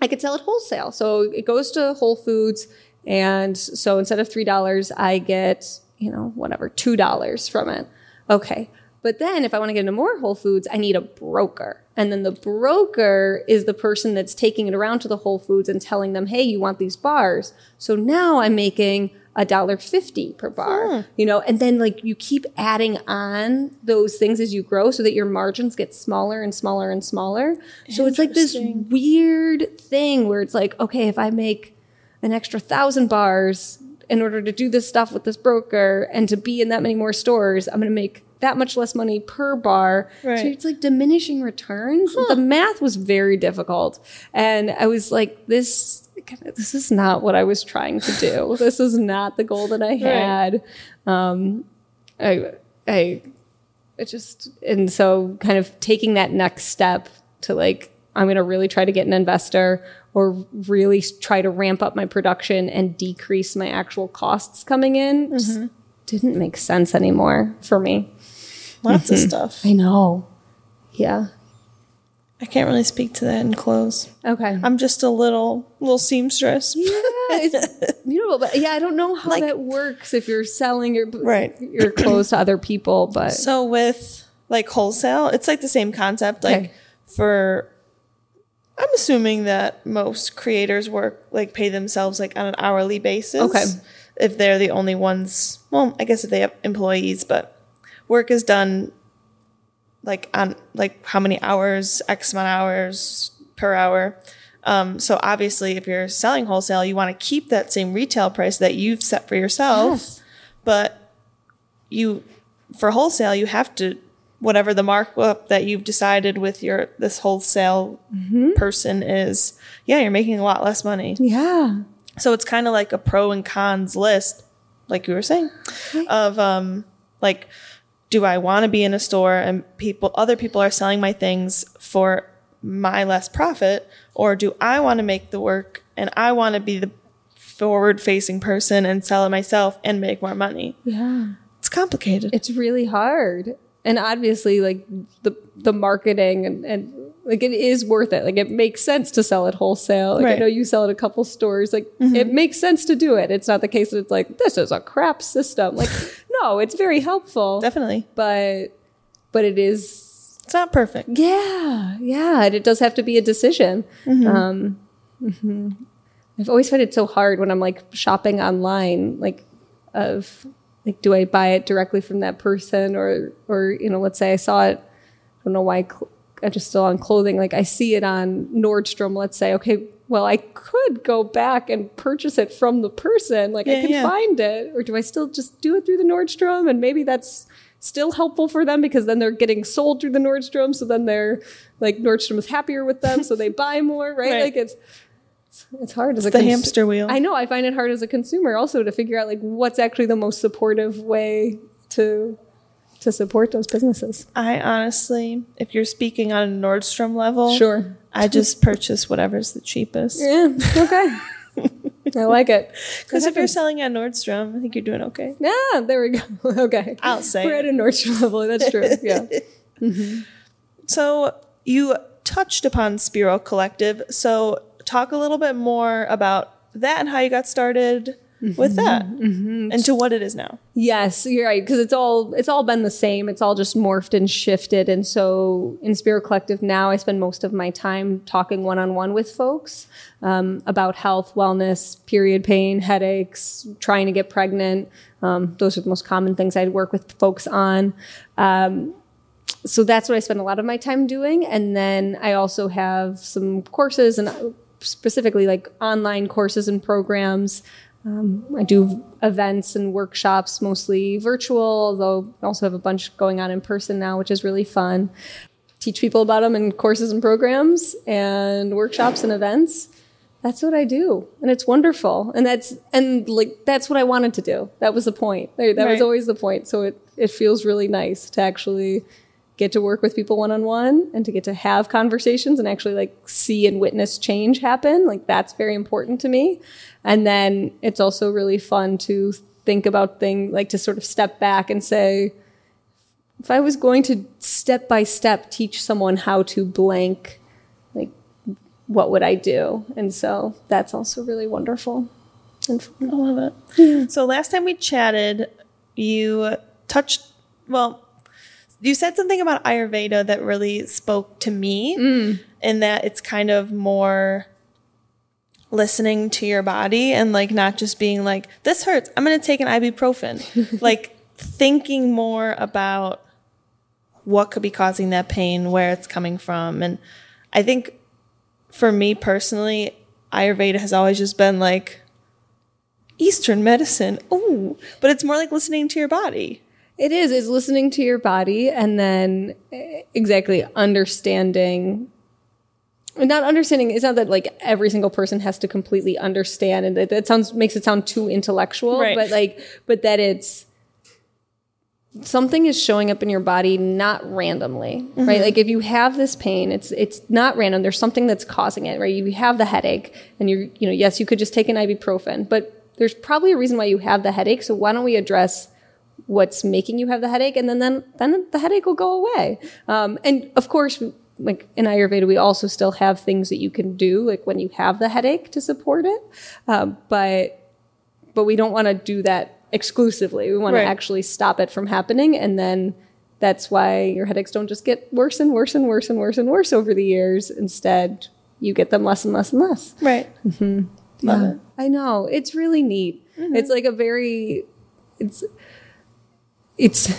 I could sell it wholesale. So it goes to Whole Foods. And so instead of $3, I get, you know, whatever, $2 from it. Okay. But then if I want to get into more Whole Foods, I need a broker. And then the broker is the person that's taking it around to the Whole Foods and telling them, hey, you want these bars. So now I'm making a dollar fifty per bar, hmm. you know, and then like you keep adding on those things as you grow so that your margins get smaller and smaller and smaller. So it's like this weird thing where it's like, okay, if I make an extra thousand bars in order to do this stuff with this broker and to be in that many more stores, I'm going to make that much less money per bar. Right. So it's like diminishing returns. The math was very difficult. And I was like, this. This is not what I was trying to do. this is not the goal that I had. Um, I, I, it just, and so kind of taking that next step to like, I'm going to really try to get an investor or really try to ramp up my production and decrease my actual costs coming in just didn't make sense anymore for me. Lots of mm-hmm. stuff. I know. Yeah. I can't really speak to that in clothes. Okay. I'm just a little little seamstress. yeah, it's beautiful, but yeah, I don't know how Like- that works if you're selling your Right. your clothes to other people, but So with like wholesale, it's like the same concept. Like Okay. for I'm assuming that most creators work like pay themselves like on an hourly basis. Okay. If they're the only ones, well, I guess if they have employees, but work is done like on like how many hours, X amount of hours per hour. Um, so obviously, if you're selling wholesale, you want to keep that same retail price that you've set for yourself. Yes. But you, for wholesale, you have to whatever the markup that you've decided with your this wholesale person is. Yeah, you're making a lot less money. yeah. So it's kind of like a pro and cons list, like you were saying, of um, like, do I want to be in a store and people, other people are selling my things for my less profit, or do I want to make the work and I want to be the forward facing person and sell it myself and make more money? Yeah. It's complicated. it's really hard and obviously like the the marketing and, and like it is worth it. Like it makes sense to sell it wholesale. Like i know you sell it a couple stores. Like it makes sense to do it. It's not the case that it's like this is a crap system. Like no it's very helpful. Definitely. but but it is It's not perfect. yeah yeah and it does have to be a decision. Um mhm. i've always found it so hard when i'm like shopping online like of like do i buy it directly from that person or or you know let's say i saw it i don't know why just still on clothing like i see it on nordstrom let's say okay well i could go back and purchase it from the person like i can yeah. find it or do i still just do it through the nordstrom and maybe that's still helpful for them because then they're getting sold through the nordstrom so then they're like nordstrom is happier with them so they buy more right, Right. like it's it's hard as a The cons- hamster wheel. I know. I find it hard as a consumer also to figure out like what's actually the most supportive way to to support those businesses. I honestly, if you're speaking on a Nordstrom level, Sure. I just purchase whatever's the cheapest. Yeah. Okay. I like it. Because if you're selling at Nordstrom, I think you're doing okay. Yeah, there we go. Okay. I'll say We're at a Nordstrom level. That's true. Yeah. Mm-hmm. So you touched upon Spiro Collective. So talk a little bit more about that and how you got started with that and to what it is now. Yes, you're right because it's all it's all been the same. It's all just morphed and shifted. And so in Spiro Collective now, I spend most of my time talking one on one with folks um, about health, wellness, period pain, headaches, trying to get pregnant. Um, those are the most common things I'd work with folks on. Um, so that's what I spend a lot of my time doing. And then I also have some courses and uh, specifically like online courses and programs. Um, I do events and workshops, mostly virtual, though I also have a bunch going on in person now, which is really fun. Teach people about them in courses and programs and workshops and events. That's what I do, and it's wonderful. And that's and like that's what I wanted to do. That was the point. That that was Right. always the point. So it it feels really nice to actually get to work with people one on one and to get to have conversations and actually like see and witness change happen. Like that's very important to me. And then it's also really fun to think about things like to sort of step back and say, if I was going to step by step teach someone how to blank, like what would I do? And so that's also really wonderful. And I love it. So last time we chatted, you touched, well, you said something about Ayurveda that really spoke to me mm. in that it's kind of more listening to your body and like not just being like this hurts. I'm going to take an ibuprofen. Like thinking more about what could be causing that pain where it's coming from. And i think for me personally ayurveda has always just been like eastern medicine. Oh but it's more like listening to your body It is. It's listening to your body and then eh, exactly understanding. Not understanding. It's not that like every single person has to completely understand, and that, that sounds makes it sound too intellectual. Right. But like, but that it's something is showing up in your body not randomly, right? Like if you have this pain, it's it's not random. There's something that's causing it, right? You have the headache, and you you know yes, you could just take an ibuprofen, but there's probably a reason why you have the headache. So why don't we address what's making you have the headache, and then then then the headache will go away. Um, and of course, like in Ayurveda, we also still have things that you can do, like when you have the headache, to support it. Um, but but we don't want to do that exclusively. We want Right. to actually stop it from happening, and then that's why your headaches don't just get worse and worse and worse and worse and worse over the years. Instead, you get them less and less and less. right love Yeah. it I know. It's really neat. It's like a very it's it's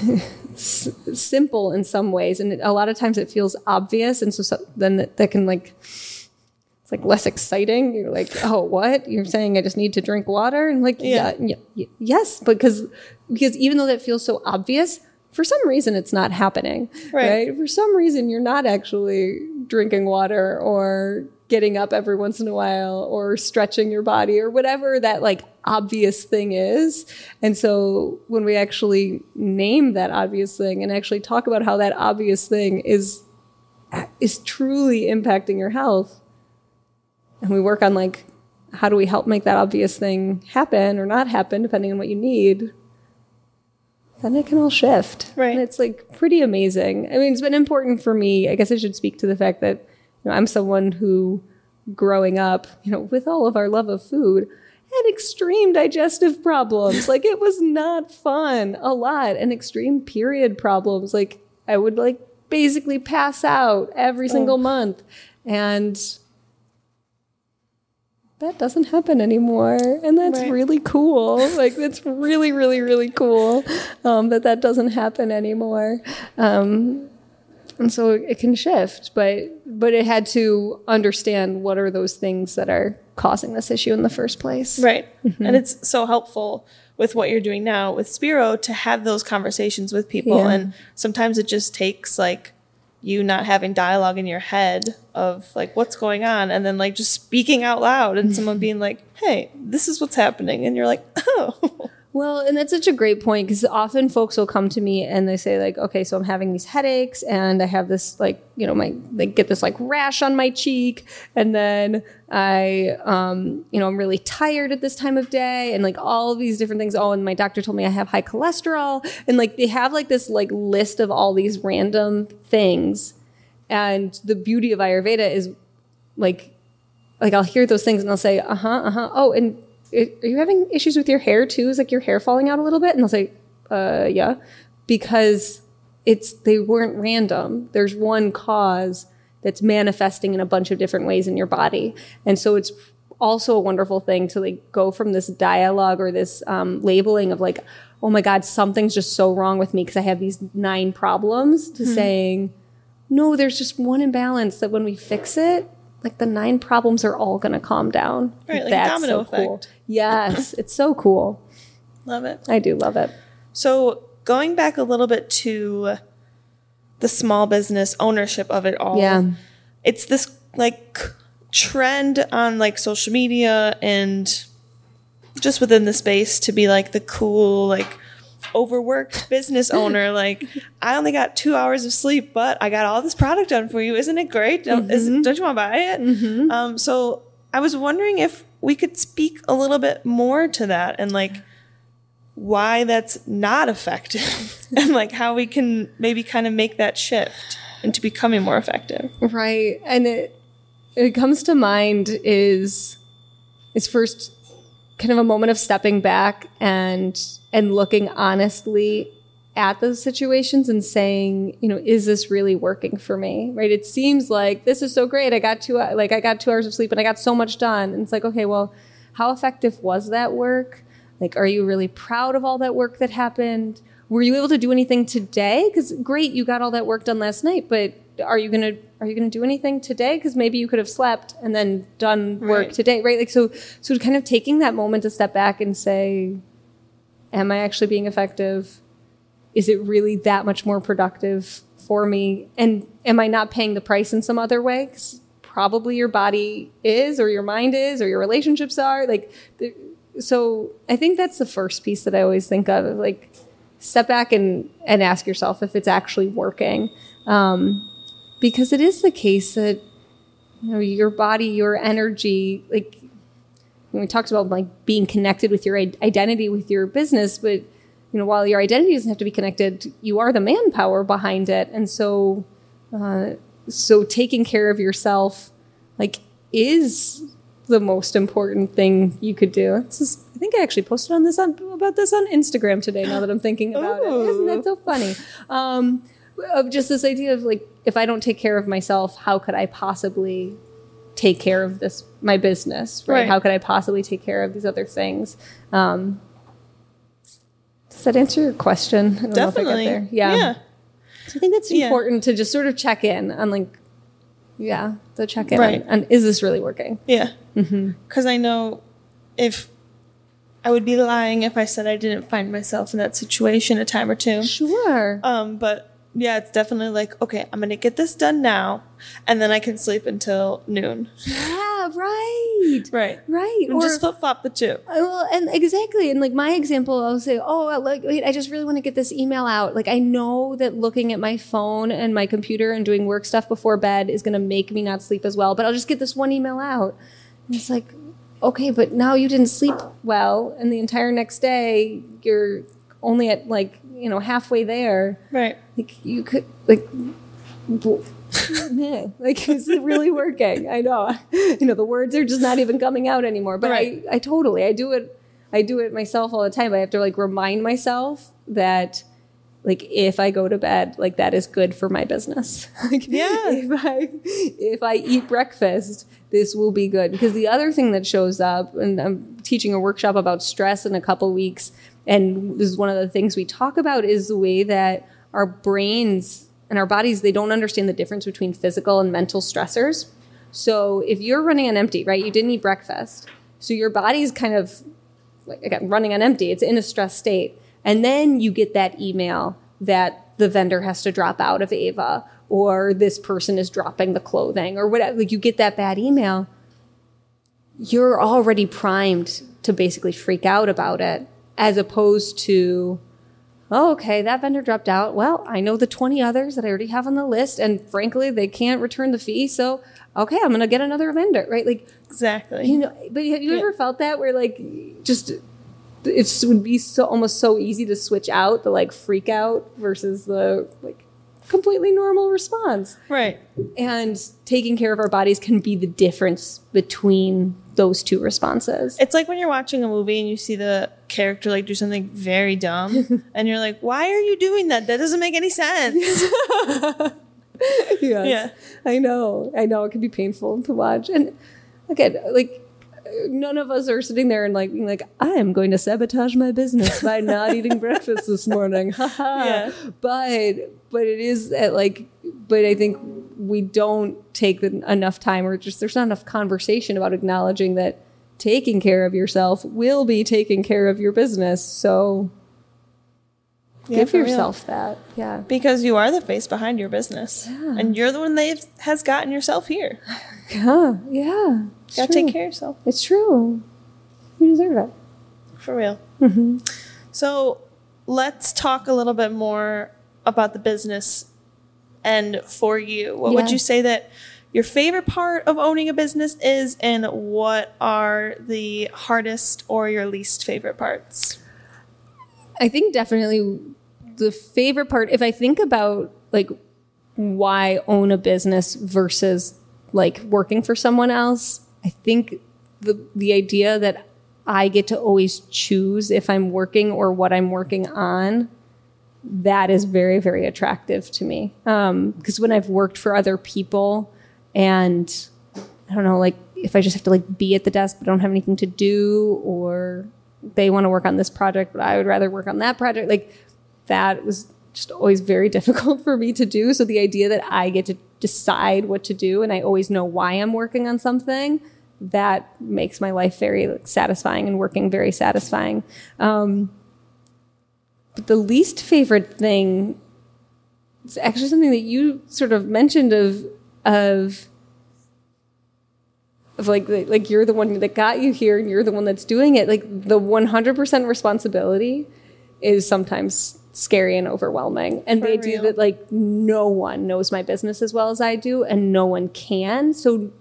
simple in some ways and a lot of times it feels obvious and so, so then that, that can like it's like less exciting. You're like, "Oh, what? You're saying I just need to drink water?" And like, yeah, Yeah. yeah, yes, because because even though that feels so obvious, for some reason it's not happening. Right. right? For some reason you're not actually drinking water or getting up every once in a while or stretching your body or whatever that like obvious thing is. And so when we actually name that obvious thing and actually talk about how that obvious thing is is truly impacting your health and we work on like how do we help make that obvious thing happen or not happen depending on what you need then it can all shift Right. and it's like pretty amazing i mean it's been important for me i guess i should speak to the fact that you know, i'm someone who growing up you know with all of our love of food had extreme digestive problems. Like it was not fun a lot and extreme period problems. Like i would like basically pass out every single month and that doesn't happen anymore and that's Right. really cool. Like that's really really really cool um, that that doesn't happen anymore. Um, and so it can shift but but it had to understand what are those things that are causing this issue in the first place Right. Mm-hmm. And it's so helpful with what you're doing now with Spiro to have those conversations with people. Yeah. And sometimes it just takes like you not having dialogue in your head of like what's going on and then like just speaking out loud and someone being like, hey, this is what's happening. And you're like, oh. Well, and that's such a great point because often folks will come to me and they say like, okay, so I'm having these headaches and I have this like, you know, my they get this like rash on my cheek, and then I, um, you know, I'm really tired at this time of day, and like all these different things. Oh, and my doctor told me I have high cholesterol, and like they have like this like list of all these random things, and the beauty of Ayurveda is like like I'll hear those things and I'll say, uh huh, uh huh. Oh, and are you having issues with your hair too? Is like your hair falling out a little bit? And I'll say, uh, yeah, because it's they weren't random. There's one cause that's manifesting in a bunch of different ways in your body, and so it's also a wonderful thing to like go from this dialogue or this um, labeling of like, oh my god, something's just so wrong with me because I have these nine problems to saying no, there's just one imbalance that when we fix it, like the nine problems are all going to calm down. Right, like a domino effect. Yes, it's so cool. Love it. I do love it. So going back a little bit to the small business ownership of it all. Yeah. It's this like trend on like social media and just within the space to be like the cool like overworked business owner like i only got two hours of sleep but i got all this product done for you isn't it great don't, is, don't you want to buy it um, so i was wondering if we could speak a little bit more to that and like why that's not effective and like how we can maybe kind of make that shift into becoming more effective. Right. And it it comes to mind is is first kind of a moment of stepping back and and looking honestly at those situations and saying, you know, is this really working for me? Right? It seems like this is so great. I got two like I got 2 hours of sleep and I got so much done. And it's like, okay, well, how effective was that work? Like are you really proud of all that work that happened? Were you able to do anything today? Cuz great, you got all that work done last night, but are you going to are you going to do anything today? Because maybe you could have slept and then done work Right. today right? Like so so kind of taking that moment to step back and say am i actually being effective? Is it really that much more productive for me? And am i not paying the price in some other way? 'Cause probably your body is or your mind is or your relationships are like so i think that's the first piece that i always think of of, like step back and and ask yourself if it's actually working. Um, because it is the case that you know your body your energy like when we talked about like being connected with your identity with your business but you know while your identity doesn't have to be connected you are the manpower behind it. And so uh, so taking care of yourself like is the most important thing you could do. Just, i think i actually posted on this on, about this on instagram today now that i'm thinking about it. Isn't that so funny? Um, of just this idea of like if i don't take care of myself how could i possibly take care of this my business right, Right. how could i possibly take care of these other things um does that answer your question I don't know if I got Definitely. there. yeah Yeah. so i think that's Yeah. important to just sort of check in on like yeah the check in Right. on, on is this really working Yeah. Mm-hmm. Because I know if I would be lying if I said I didn't find myself in that situation a time or two. sure Um, but yeah, it's definitely like, okay, I'm gonna get this done now, and then I can sleep until noon. yeah right Right. right And just flip flop the two. Well, and exactly, and like my example, I'll say, "Oh, I like, wait, I just really want to get this email out." Like, I know that looking at my phone and my computer and doing work stuff before bed is going to make me not sleep as well. But I'll just get this one email out, and it's like, okay, but now you didn't sleep well, and the entire next day you're only at like you know halfway there. Right. Like, you could like. like is it really working i know you know the words are just not even coming out anymore but Right. i i totally i do it i do it myself all the time i have to like remind myself that like if i go to bed like that is good for my business like Yeah. if i if i eat breakfast this will be good because the other thing that shows up and i'm teaching a workshop about stress in a couple weeks and this is one of the things we talk about is the way that our brains and our bodies they don't understand the difference between physical and mental stressors. So if you're running on empty right you didn't eat breakfast. So your body's kind of like again running on empty. It's in a stress state. And then you get that email that the vendor has to drop out of ava or this person is dropping the clothing or whatever. Like you get that bad email. You're already primed to basically freak out about it as opposed to oh, okay, that vendor dropped out. Well, I know the 20 others that I already have on the list, and frankly, they can't return the fee. So, okay, I'm going to get another vendor, right? Like, Exactly. you know, but have you ever felt that where like just it would be so almost so easy to switch out the like freak out versus the like completely normal response. right. And taking care of our bodies can be the difference between those two responses. It's like when you're watching a movie and you see the character like do something very dumb, and you're like, "Why are you doing that? That doesn't make any sense." yes. Yeah. I know. I know it can be painful to watch. And again, like none of us are sitting there and like being like, I am going to sabotage my business by not eating breakfast this morning. Haha. Yeah. But but it is at like but I think we don't take the, enough time or just there's not enough conversation about acknowledging that taking care of yourself will be taking care of your business. So Yeah, give for real. yourself that. Yeah. Because you are the face behind your business, and you're the one that has gotten yourself here. Yeah. Yeah. It's Got to true. take care of yourself It's true. You deserve it. for real. Mm-hmm. So let's talk a little bit more about the business and for you. What would you say that your favorite part of owning a business is, and what are the hardest or your least favorite parts? I think definitely the favorite part, if I think about like why own a business versus like working for someone else, I think the the idea that I get to always choose if I'm working or what I'm working on that is very, very attractive to me. Um, because when I've worked for other people and I don't know, like if I just have to like be at the desk but don't have anything to do, or they want to work on this project but I would rather work on that project, like that was just always very difficult for me to do. So the idea that I get to decide what to do and I always know why I'm working on something, that makes my life very satisfying and working very satisfying. Um, but the least favorite thing is actually something that you sort of mentioned of of of like like you're the one that got you here and you're the one that's doing it. Like the 100% responsibility is sometimes scary and overwhelming. And For the idea real. that like no one knows my business as well as I do and no one can. So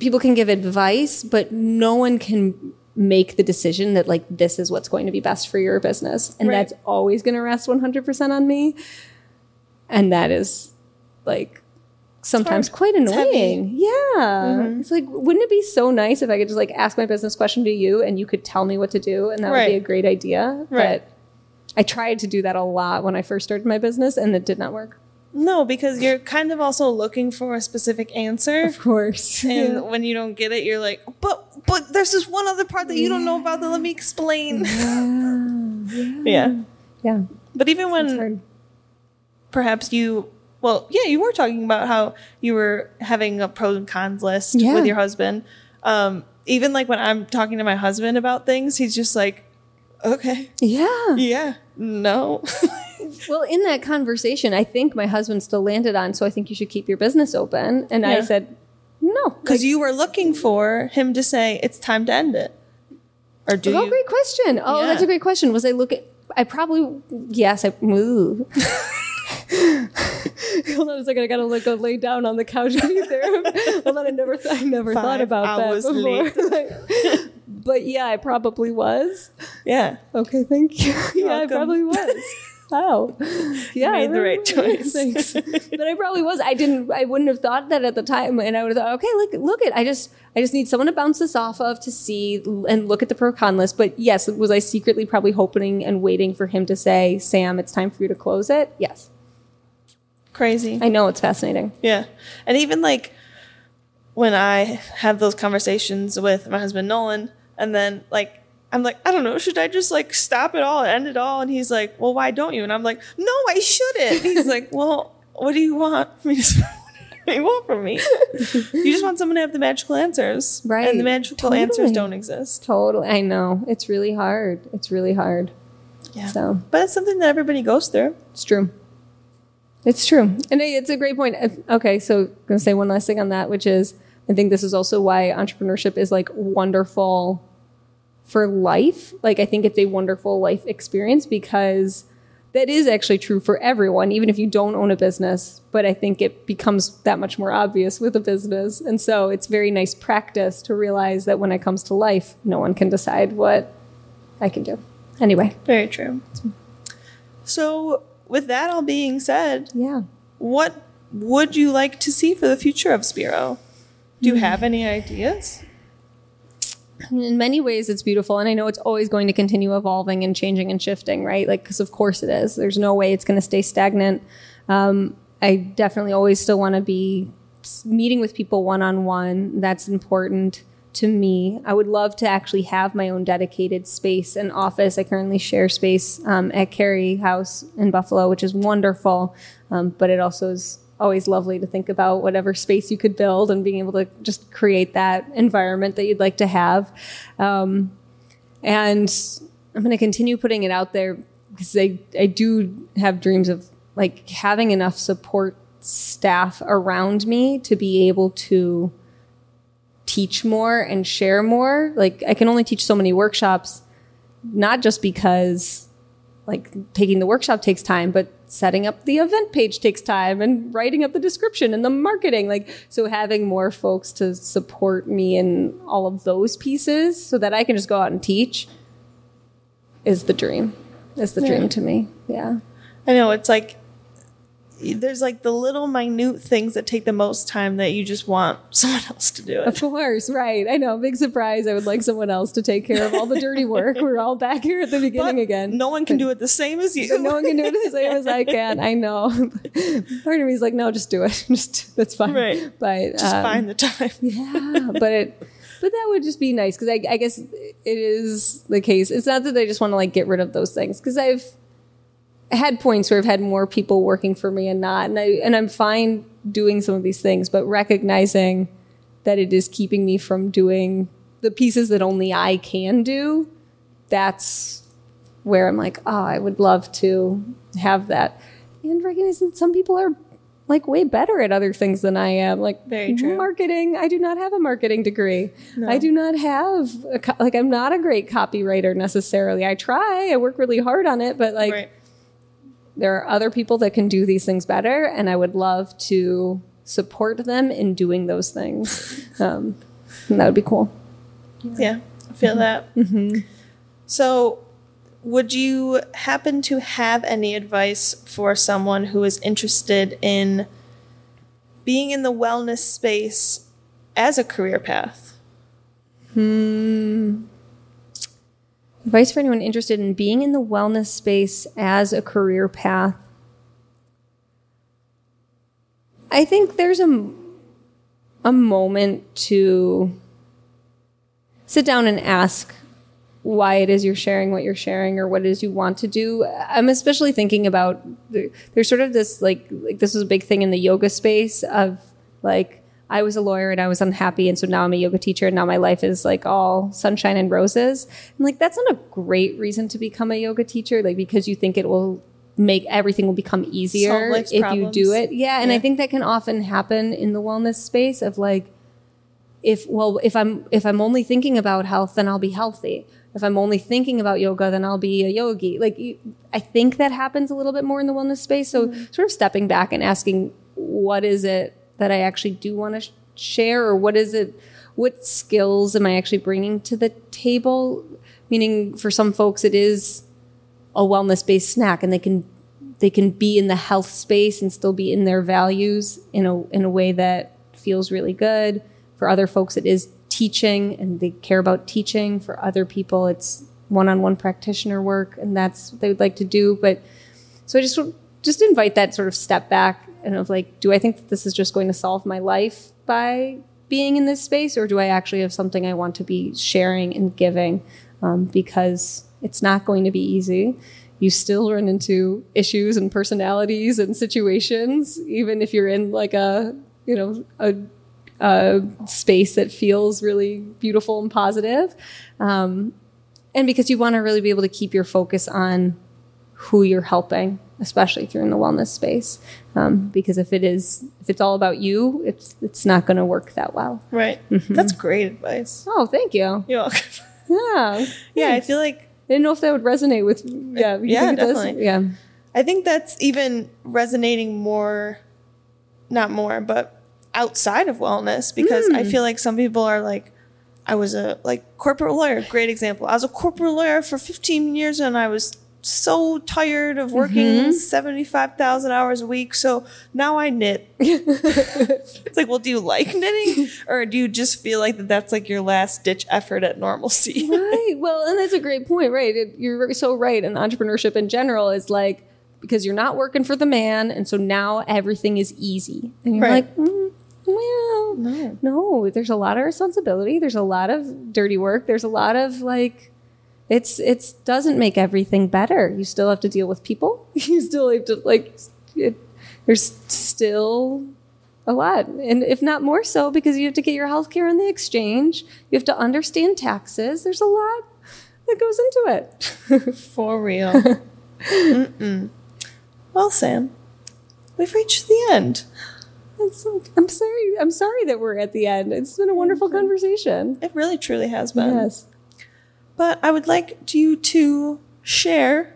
people can give advice, but no one can make the decision that like this is what's going to be best for your business. And Right. that's always going to rest 100% on me. And that is like sometimes quite annoying. Yeah. Mm-hmm. It's like wouldn't it be so nice if I could just like ask my business question to you and you could tell me what to do and that would be a great idea. Right. But I tried to do that a lot when I first started my business and it did not work. No, because you're kind of also looking for a specific answer. Of course. And when you don't get it, you're like, but but there's this one other part that you don't know about that let me explain. yeah. yeah. But even when perhaps you well, yeah, you were talking about how you were having a pros and cons list Yeah. with your husband. Um, even like when I'm talking to my husband about things, he's just like, Okay. Yeah. Yeah. No. Well, in that conversation, I think my husband still landed on, so I think you should keep your business open. And I said, no. Because you were looking for him to say it's time to end it. Or do oh, you great question. Oh, Yeah. that's a great question. Was I look at, I probably, yes, I, ooh. Hold on a second. I gotta look, go lay down on the couch. Are you there? Hold on. I never, th- I never thought about hours that before. but yeah, I probably was. Yeah. Okay, thank you. yeah, I probably was. Wow. Yeah, I made the right choice. Thanks. but I probably was. I didn't. I wouldn't have thought that at the time, and I would have thought, okay, look, look at. I just, I just need someone to bounce this off of to see and look at the pro con list. But yes, was I secretly probably hoping and waiting for him to say, Sam, it's time for you to close it? Yes, Crazy. I know it's fascinating. Yeah. And even like when I have those conversations with my husband Nolan, and then like I'm like, I don't know, should I just like stop it all end it all? And he's like, Well, why don't you? And I'm like, No, I shouldn't. He's like, Well, what do you want me to what do you want from me? You just want someone to have the magical answers. Right. And the magical answers don't exist. Totally, I know it's really hard. It's really hard. Yeah. So But it's something that everybody goes through. It's true. It's true. And it's a great point. Okay, so I'm going to say one last thing on that, which is I think this is also why entrepreneurship is like wonderful for life. Like, I think it's a wonderful life experience because that is actually true for everyone, even if you don't own a business. But I think it becomes that much more obvious with a business. And so it's very nice practice to realize that when it comes to life, no one can decide what I can do. Anyway, Very true. So with that all being said, yeah. what would you like to see for the future of Spiro? Do you have any ideas? in many ways it's beautiful and i know it's always going to continue evolving and changing and shifting right like because of course it is there's no way it's going to stay stagnant um, i definitely always still want to be meeting with people one-on-one that's important to me i would love to actually have my own dedicated space and office i currently share space um, at carey house in buffalo which is wonderful um, but it also is always lovely to think about whatever space you could build and being able to just create that environment that you'd like to have. Um, and I'm going to continue putting it out there because I, I do have dreams of like having enough support staff around me to be able to teach more and share more. Like I can only teach so many workshops, not just because like taking the workshop takes time, but setting up the event page takes time and writing up the description and the marketing. Like, so having more folks to support me in all of those pieces so that I can just go out and teach is the dream. Is the Yeah. dream to me. Yeah. I know it's like there's like the little minute things that take the most time that you just want someone else to do it. Of course, right. I know. Big surprise. I would like someone else to take care of all the dirty work. We're all back here at the beginning But again. No one can do it the same as you. But no one can do it the same as I can. I know. Part of me is like, no, just do it. Just that's fine. Right. But Just um, find the time. yeah, but it, but that would just be nice because I, I guess it is the case. It's not that I just want to like get rid of those things because I've had points where I've had more people working for me and not, and I and I'm fine doing some of these things, but recognizing that it is keeping me from doing the pieces that only I can do. That's where I'm like, oh, I would love to have that, and recognizing that some people are like way better at other things than I am. Like Very true. marketing. I do not have a marketing degree. I do not have a, co- like I'm not a great copywriter necessarily. I try. I work really hard on it, but like right. There are other people that can do these things better, and I would love to support them in doing those things. um, and that would be cool. Yeah, I feel mm-hmm. that. Mm-hmm. So, would you happen to have any advice for someone who is interested in being in the wellness space as a career path? Hmm. Advice for anyone interested in being in the wellness space as a career path. I think there's a, a moment to sit down and ask why it is you're sharing what you're sharing or what it is you want to do. I'm especially thinking about the- there's sort of this like like this was a big thing in the yoga space of like I was a lawyer and I was unhappy and so now I'm a yoga teacher and now my life is like all sunshine and roses. And like that's not a great reason to become a yoga teacher like because you think it will make everything will become easier if you do it. Yeah, and I think that can often happen in the wellness space of like if well if i'm if i'm only thinking about health then i'll be healthy. If i'm only thinking about yoga then i'll be a yogi. Like you, i think that happens a little bit more in the wellness space. So sort of stepping back and asking what is it that i actually do want to sh- share or what is it what skills am i actually bringing to the table meaning for some folks it is a wellness based snack and they can they can be in the health space and still be in their values in a in a way that feels really good. For other folks it is teaching and they care about teaching. For other people it's one-on-one practitioner work and that's what they would like to do. But so I just just invite that sort of step back and of like, do I think that this is just going to solve my life by being in this space, or do I actually have something I want to be sharing and giving? Um, because it's not going to be easy. You still run into issues and personalities and situations, even if you're in like a you know a a space that feels really beautiful and positive. Um, and because you want to really be able to keep your focus on who you're helping, especially if you're in the wellness space. Um, because if it is, if it's all about you, it's it's not going to work that well. Right. Mm-hmm. That's great advice. Oh, thank you. You're welcome. Yeah, yeah, I feel like I didn't know if that would resonate with. Yeah, you Yeah, think it does? definitely. Yeah, I think that's even resonating more, not more, but outside of wellness because I feel like some people are like, I was a like corporate lawyer, great example. I was a corporate lawyer for 15 years and I was so tired of working 75,000 hours a week. So now I knit. it's like, well, do you like knitting or do you just feel like that that's like your last ditch effort at normalcy? right. Well, and that's a great point, right? It, you're so right. And entrepreneurship in general is like because you're not working for the man, and so now everything is easy, and you're Right. like, mm, well, No. no. There's a lot of responsibility. There's a lot of dirty work. There's a lot of like. It's it's doesn't make everything better. You still have to deal with people. You still have to like. It, there's still a lot, and if not more so, because you have to get your health care on the exchange. You have to understand taxes. There's a lot that goes into it. For real. Mm-mm. Well, Sam, we've reached the end. It's- I'm sorry. I'm sorry that we're at the end. It's been a wonderful conversation. It really, truly has been. Yes. But I would like you to share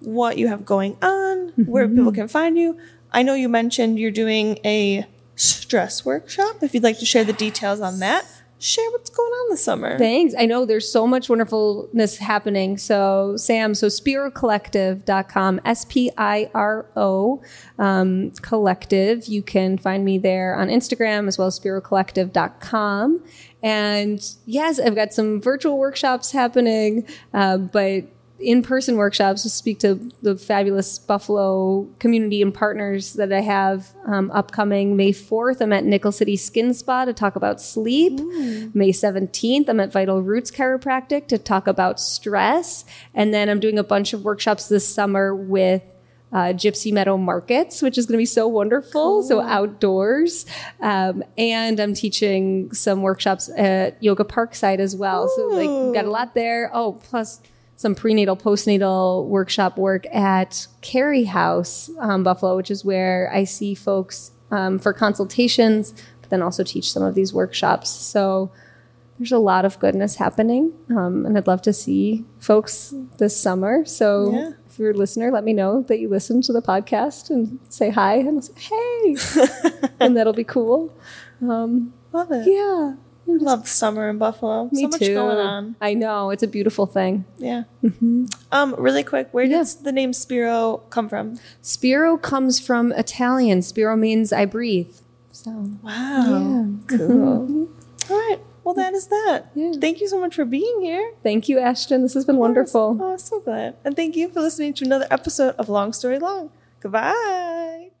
what you have going on, where people can find you. I know you mentioned you're doing a stress workshop. If you'd like to share the details on that, share what's going on this summer. Thanks. I know there's so much wonderfulness happening. So, Sam, so spirocollective.com, S P I R O um, collective. You can find me there on Instagram as well as spirocollective.com. And yes, I've got some virtual workshops happening, uh, but in-person workshops to speak to the fabulous Buffalo community and partners that I have um, upcoming. May 4th, I'm at Nickel City Skin Spa to talk about sleep. May 17th, I'm at Vital Roots Chiropractic to talk about stress. And then I'm doing a bunch of workshops this summer with uh, Gypsy Meadow Markets, which is going to be so wonderful. So outdoors. Um, and I'm teaching some workshops at Yoga Parkside as well. So like we've got a lot there. Oh, plus some prenatal, postnatal workshop work at Carey House, um, Buffalo, which is where I see folks um, for consultations, but then also teach some of these workshops. So there's a lot of goodness happening, um, and I'd love to see folks this summer. So Yeah. If you're a listener, let me know that you listen to the podcast and say hi, and I'll say hey, and that'll be cool. Um, Love it. Yeah, Love summer in Buffalo. me so much too. going on. I know it's a beautiful thing. Yeah. Um, really quick, where Yeah. does the name Spiro come from? Spiro comes from Italian. Spiro means I breathe. So Wow. Cool. All right. Well, that is that. Yeah. Thank you so much for being here. thank you, Ashton. This has been wonderful. Oh, so glad. And thank you for listening to another episode of Long Story Long. Goodbye.